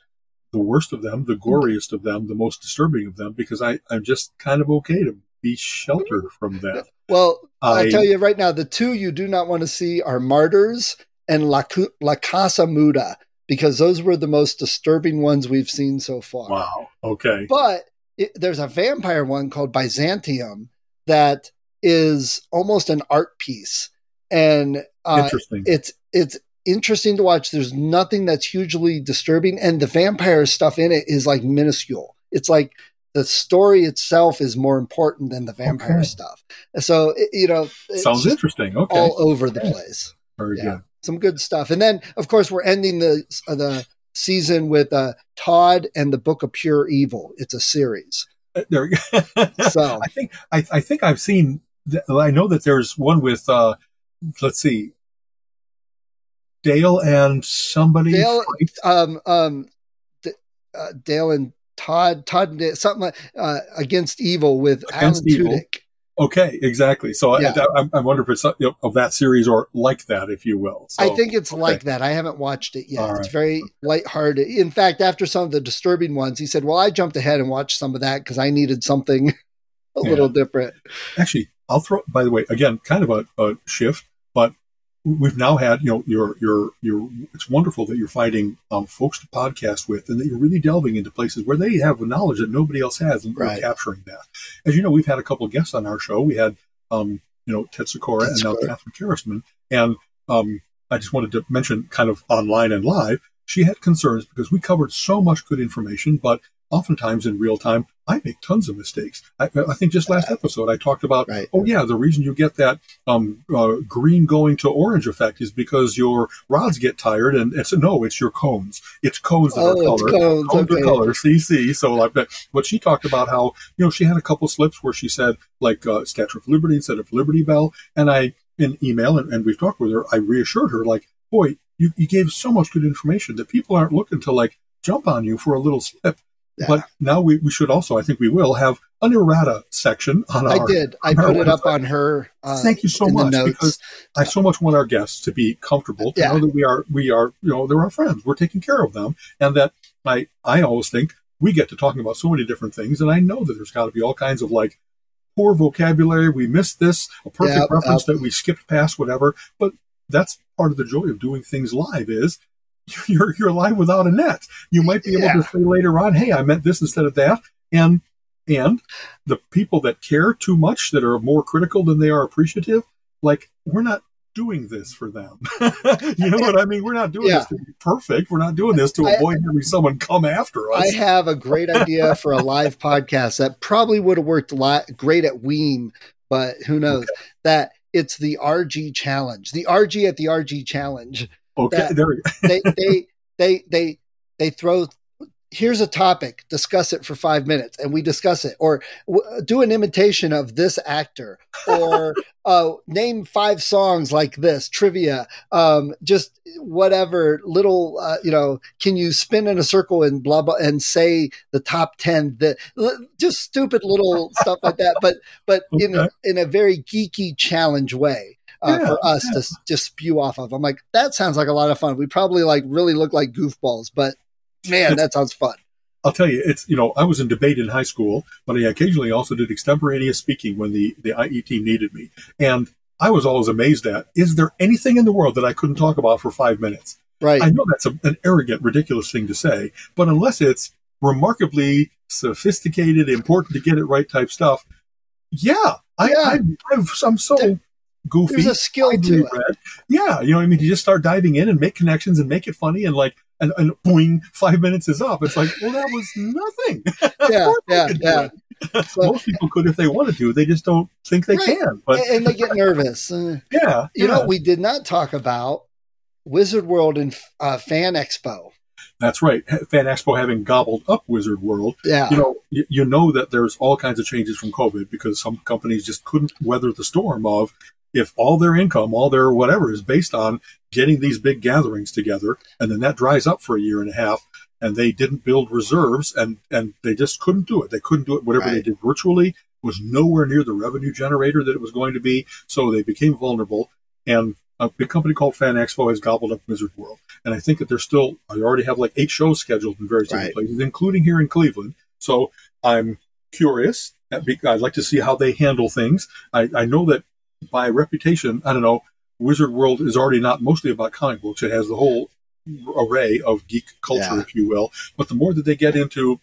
the worst of them, the goriest of them, the most disturbing of them, because I I'm just kind of okay to be sheltered from that. Well, I, will tell you right now, the two you do not want to see are Martyrs and La, La Casa Muda because those were the most disturbing ones we've seen so far. Wow. Okay. But it, there's a vampire one called Byzantium that is almost an art piece, and uh, interesting. It's it's interesting to watch. There's nothing that's hugely disturbing, and the vampire stuff in it is like minuscule. It's like the story itself is more important than the vampire okay. stuff. So you know, sounds interesting. Okay, all over the place. Very yeah. good some good stuff. And then, of course, we're ending the uh, the season with uh, Todd and the Book of Pure Evil. It's a series. Uh, there, so [laughs] I think I, I think I've seen. I know that there's one with. Uh, let's see, Dale and somebody. Dale, um, um, uh, Dale and Todd, Todd, and something like, uh, against evil with against Alan evil. Tudyk. Okay, exactly. So yeah. I, I, I, wonder if it's you know, of that series or like that, if you will. So, I think it's okay. like that. I haven't watched it yet. it's very lighthearted. In fact, after some of the disturbing ones, he said, "Well, I jumped ahead and watched some of that because I needed something [laughs] a yeah. little different." Actually, I'll throw. By the way, again, kind of a, a shift, but we've now had, you know, you're, you're, you're, it's wonderful that you're finding um, folks to podcast with and that you're really delving into places where they have knowledge that nobody else has and right. capturing that. As you know, we've had a couple of guests on our show. We had, um, you know, Ted Sikora and now Catherine Karasman. And um, I just wanted to mention kind of online and live, she had concerns because we covered so much good information, but oftentimes in real time, I make tons of mistakes. I, I think just last episode I talked about, right. oh yeah, the reason you get that um, uh, green going to orange effect is because your rods get tired, and it's no, it's your cones. It's cones that oh, are color. Cones, cones okay. are color. CC. So like that. But she talked about how you know she had a couple slips where she said like uh, Statue of Liberty instead of Liberty Bell, and I in email and, and we've talked with her. I reassured her like, boy, you, you gave so much good information that people aren't looking to like jump on you for a little slip. Yeah. But now we, we should also, I think we will, have an errata section on our. I did. I put it website. up on her. Uh, Thank you so much because I so much want our guests to be comfortable to yeah. know that we are we are you know they're our friends. We're taking care of them, and that I I always think we get to talking about so many different things, and I know that there's got to be all kinds of like poor vocabulary. We missed this, a perfect yep, reference that we skipped past, whatever. But that's part of the joy of doing things live is [laughs] you're you're live without a net. You might be able yeah. to say later on, "Hey, I meant this instead of that," and and the people that care too much, that are more critical than they are appreciative, like we're not doing this for them. [laughs] you know what I mean? We're not doing yeah. this to be perfect. We're not doing this to avoid I, having someone come after us. I have a great idea for a live [laughs] podcast that probably would have worked li- great at Weem, but who knows? Okay. That it's the RG challenge, the RG at the RG challenge. Okay, there they, they they they they throw here's a topic discuss it for five minutes and we discuss it. Or w- do an imitation of this actor. Or [laughs] uh, name five songs like this trivia um, just whatever little uh, you know can you spin in a circle and blah blah and say the top 10 that just stupid little stuff like that but but okay. in a, in a very geeky challenge way uh, yeah, for us yeah. to just spew off of. I'm like, that sounds like a lot of fun. We probably like really look like goofballs, but man, that sounds fun. I'll tell you, it's you know, I was in debate in high school, but I occasionally also did extemporaneous speaking when the the IE team needed me, and I was always amazed at: is there anything in the world that I couldn't talk about for five minutes? Right. I know that's a, an arrogant, ridiculous thing to say, but unless it's remarkably sophisticated, important to get it right type stuff, yeah, I, yeah. I, am so goofy. There's a skill to it. Yeah, you know what I mean? You just start diving in and make connections and make it funny and like and, and boing, five minutes is up. It's like, well, that was nothing. [laughs] yeah, yeah, yeah. So, Most people could if they wanted to. They just don't think they right. can. But and they get nervous. Uh, yeah, you yeah. know, we did not talk about Wizard World and uh, Fan Expo. That's right. Fan Expo having gobbled up Wizard World. Yeah. You know, you, you know that there's all kinds of changes from COVID because some companies just couldn't weather the storm of if all their income, all their whatever is based on getting these big gatherings together, and then that dries up for a year and a half, and they didn't build reserves, and and they just couldn't do it. They couldn't do it. Whatever right. they did virtually was nowhere near the revenue generator that it was going to be. So they became vulnerable, and a big company called Fan Expo has gobbled up Wizard World. And I think that they're still. I already have like eight shows scheduled in various right. different places, including here in Cleveland. So I'm curious. Uh, I'd like to see how they handle things. I, I know that by reputation, I don't know, Wizard World is already not mostly about comic books. It has the whole array of geek culture, yeah. if you will. But the more that they get into,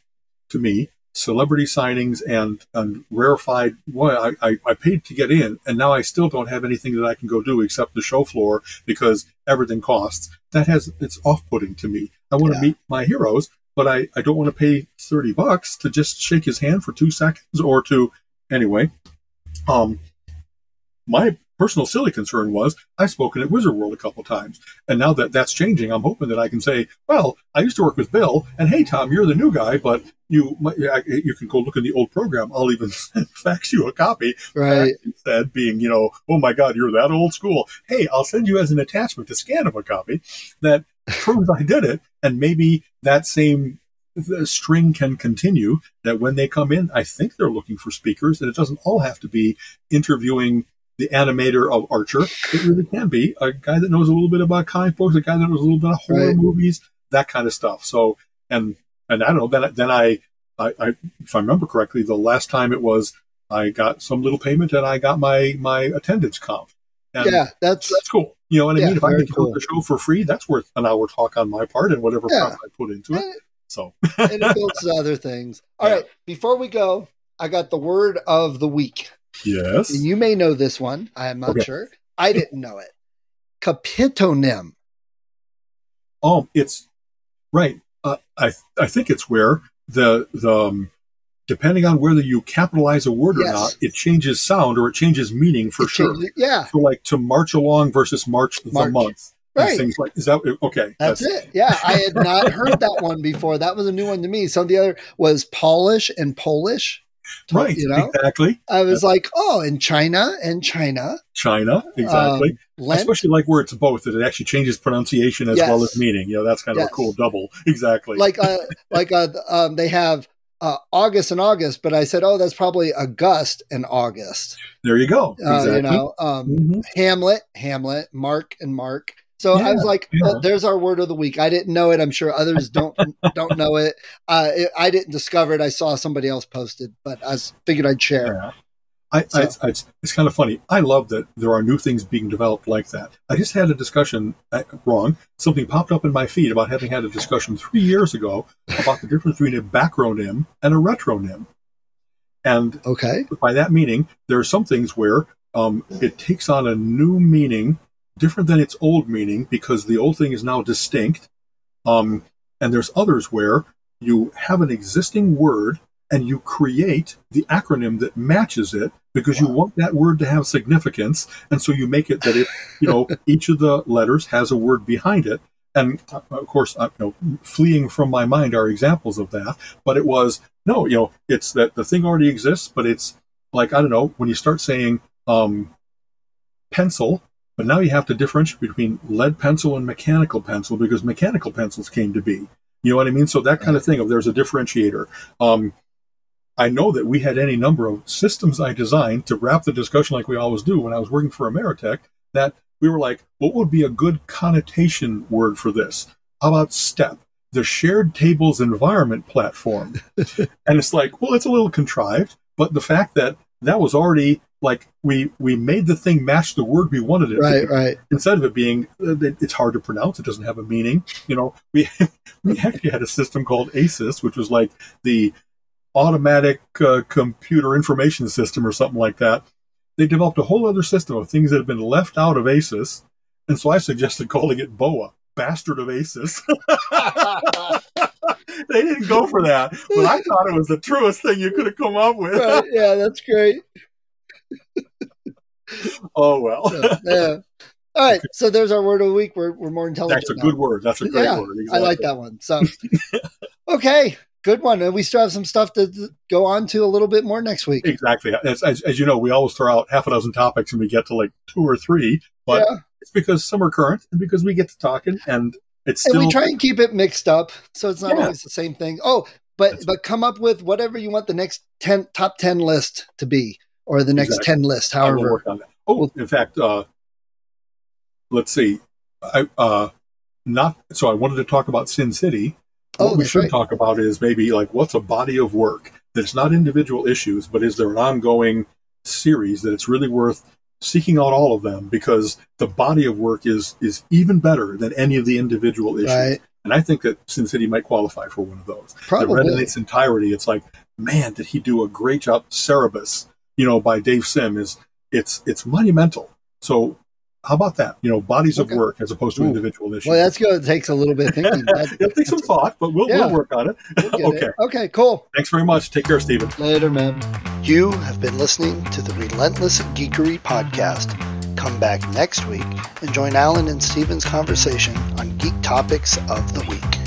to me, celebrity signings and, and rarefied, well, I, I, I paid to get in, and now I still don't have anything that I can go do except the show floor because everything costs. That has, it's off putting to me. I want yeah. to meet my heroes, but I, I don't want to pay 30 bucks to just shake his hand for two seconds or to, anyway. Um, my personal silly concern was I've spoken at Wizard World a couple times, and now that that's changing, I'm hoping that I can say, well, I used to work with Bill, and hey, Tom, you're the new guy, but you you can go look in the old program. I'll even [laughs] fax you a copy. Right. Instead, being you know, oh my God, you're that old school. Hey, I'll send you as an attachment a scan of a copy that proves I did it, and maybe that same the string can continue that when they come in, I think they're looking for speakers, and it doesn't all have to be interviewing the animator of Archer. It really can be a guy that knows a little bit about comic books, a guy that knows a little bit of horror right. movies, that kind of stuff. So, and and I don't know. Then then I, I, I, if I remember correctly, the last time it was I got some little payment and I got my my attendance comp. And yeah, that's that's cool. You know what I yeah, mean? If I get to cool. the show for free, that's worth an hour talk on my part and whatever yeah. I put into it. So and it builds [laughs] other things. All yeah. right, before we go, I got the word of the week. Yes. And you may know this one. I am not okay. sure. I didn't know it. Capitonym. Oh, it's right. Uh, I I think it's where the the um, depending on whether you capitalize a word yes. or not, it changes sound or it changes meaning for it sure. Changes, yeah. So like to march along versus march, march. the month. Right. Things like is that okay? That's, that's it. Yeah, I had not heard that one before. That was a new one to me. Some of the other was Polish and Polish [laughs] right you know exactly i was like oh in china and china china exactly um, especially like where it's both that it actually changes pronunciation as yes. well as meaning you know that's kind of yes. a cool double [laughs] exactly like uh like uh um, they have uh, August and August, but I said, oh, that's probably August and August. There you go. Exactly. Uh, you know, um, mm-hmm. Hamlet, Hamlet, Mark and Mark. So yeah, I was like, yeah. oh, "There's our word of the week." I didn't know it. I'm sure others don't don't know it. Uh, it. I didn't discover it. I saw somebody else posted, but I figured I'd share. Yeah. I, so. I, it's, it's, kind of funny. I love that there are new things being developed like that. I just had a discussion, uh, wrong, something popped up in my feed about having had a discussion three years ago about the difference between a backronym and a retronym. And okay. by that meaning, there are some things where um, it takes on a new meaning different than its old meaning because the old thing is now distinct. Um, and there's others where you have an existing word and you create the acronym that matches it because wow. you want that word to have significance. And so you make it that it, you know, [laughs] each of the letters has a word behind it. And of course, you know, fleeing from my mind are examples of that. But it was no, you know, it's that the thing already exists, but it's like I don't know when you start saying um, pencil, but now you have to differentiate between lead pencil and mechanical pencil because mechanical pencils came to be. You know what I mean? So that kind of thing of there's a differentiator. Um, I know that we had any number of systems I designed to wrap the discussion like we always do when I was working for Ameritech that we were like, what would be a good connotation word for this? How about STEP? The shared tables environment platform. [laughs] and it's like, well, it's a little contrived, but the fact that that was already like we we made the thing match the word we wanted it right, to. Right, Instead of it being, uh, it's hard to pronounce. It doesn't have a meaning. You know, [laughs] we we actually had a system called ASIS, which was like the automatic uh, computer information system or something like that. They developed a whole other system of things that have been left out of ASIS. And so I suggested [laughs] calling it BOA, Bastard of ASIS. [laughs] they didn't go for that, but I thought it was the truest thing you could have come up with. Right, yeah, that's great. [laughs] oh, well. yeah, yeah. All right, so there's our word of the week. We're, we're more intelligent. That's a now. good word. That's a great yeah, word. Exactly. I like that one. So, [laughs] okay, good one. And we still have some stuff to go on to a little bit more next week. Exactly. As, as, as, you know, we always throw out half a dozen topics and we get to like two or three, but yeah. It's because some are current and because we get to talking and it's still. And we try and keep it mixed up so it's not yeah. always the same thing. Oh, but That's but come up with whatever you want the next 10 top 10 list to be or the next exactly. 10 list, however. Oh, in fact, uh, let's see. I, uh, not so I wanted to talk about Sin City what oh, we should right. talk about is maybe like what's a body of work that's not individual issues, but is there an ongoing series that it's really worth seeking out all of them because the body of work is is even better than any of the individual issues. Right. And I think that Sin City might qualify for one of those. Probably. That read in its entirety, it's like, man, did he do a great job? Cerebus, you know, by Dave Sim is it's it's monumental. So how about that? You know, bodies okay. of work as opposed to Ooh. individual issues. Well, that's good. It takes a little bit of [laughs] thinking. It'll take some thought, but we'll, yeah. we'll work on it. We'll [laughs] okay. It. Okay, cool. Thanks very much. Take care, Stephen. Later, man. You have been listening to the Relentless Geekery Podcast. Come back next week and join Alan and Stephen's conversation on geek topics of the week.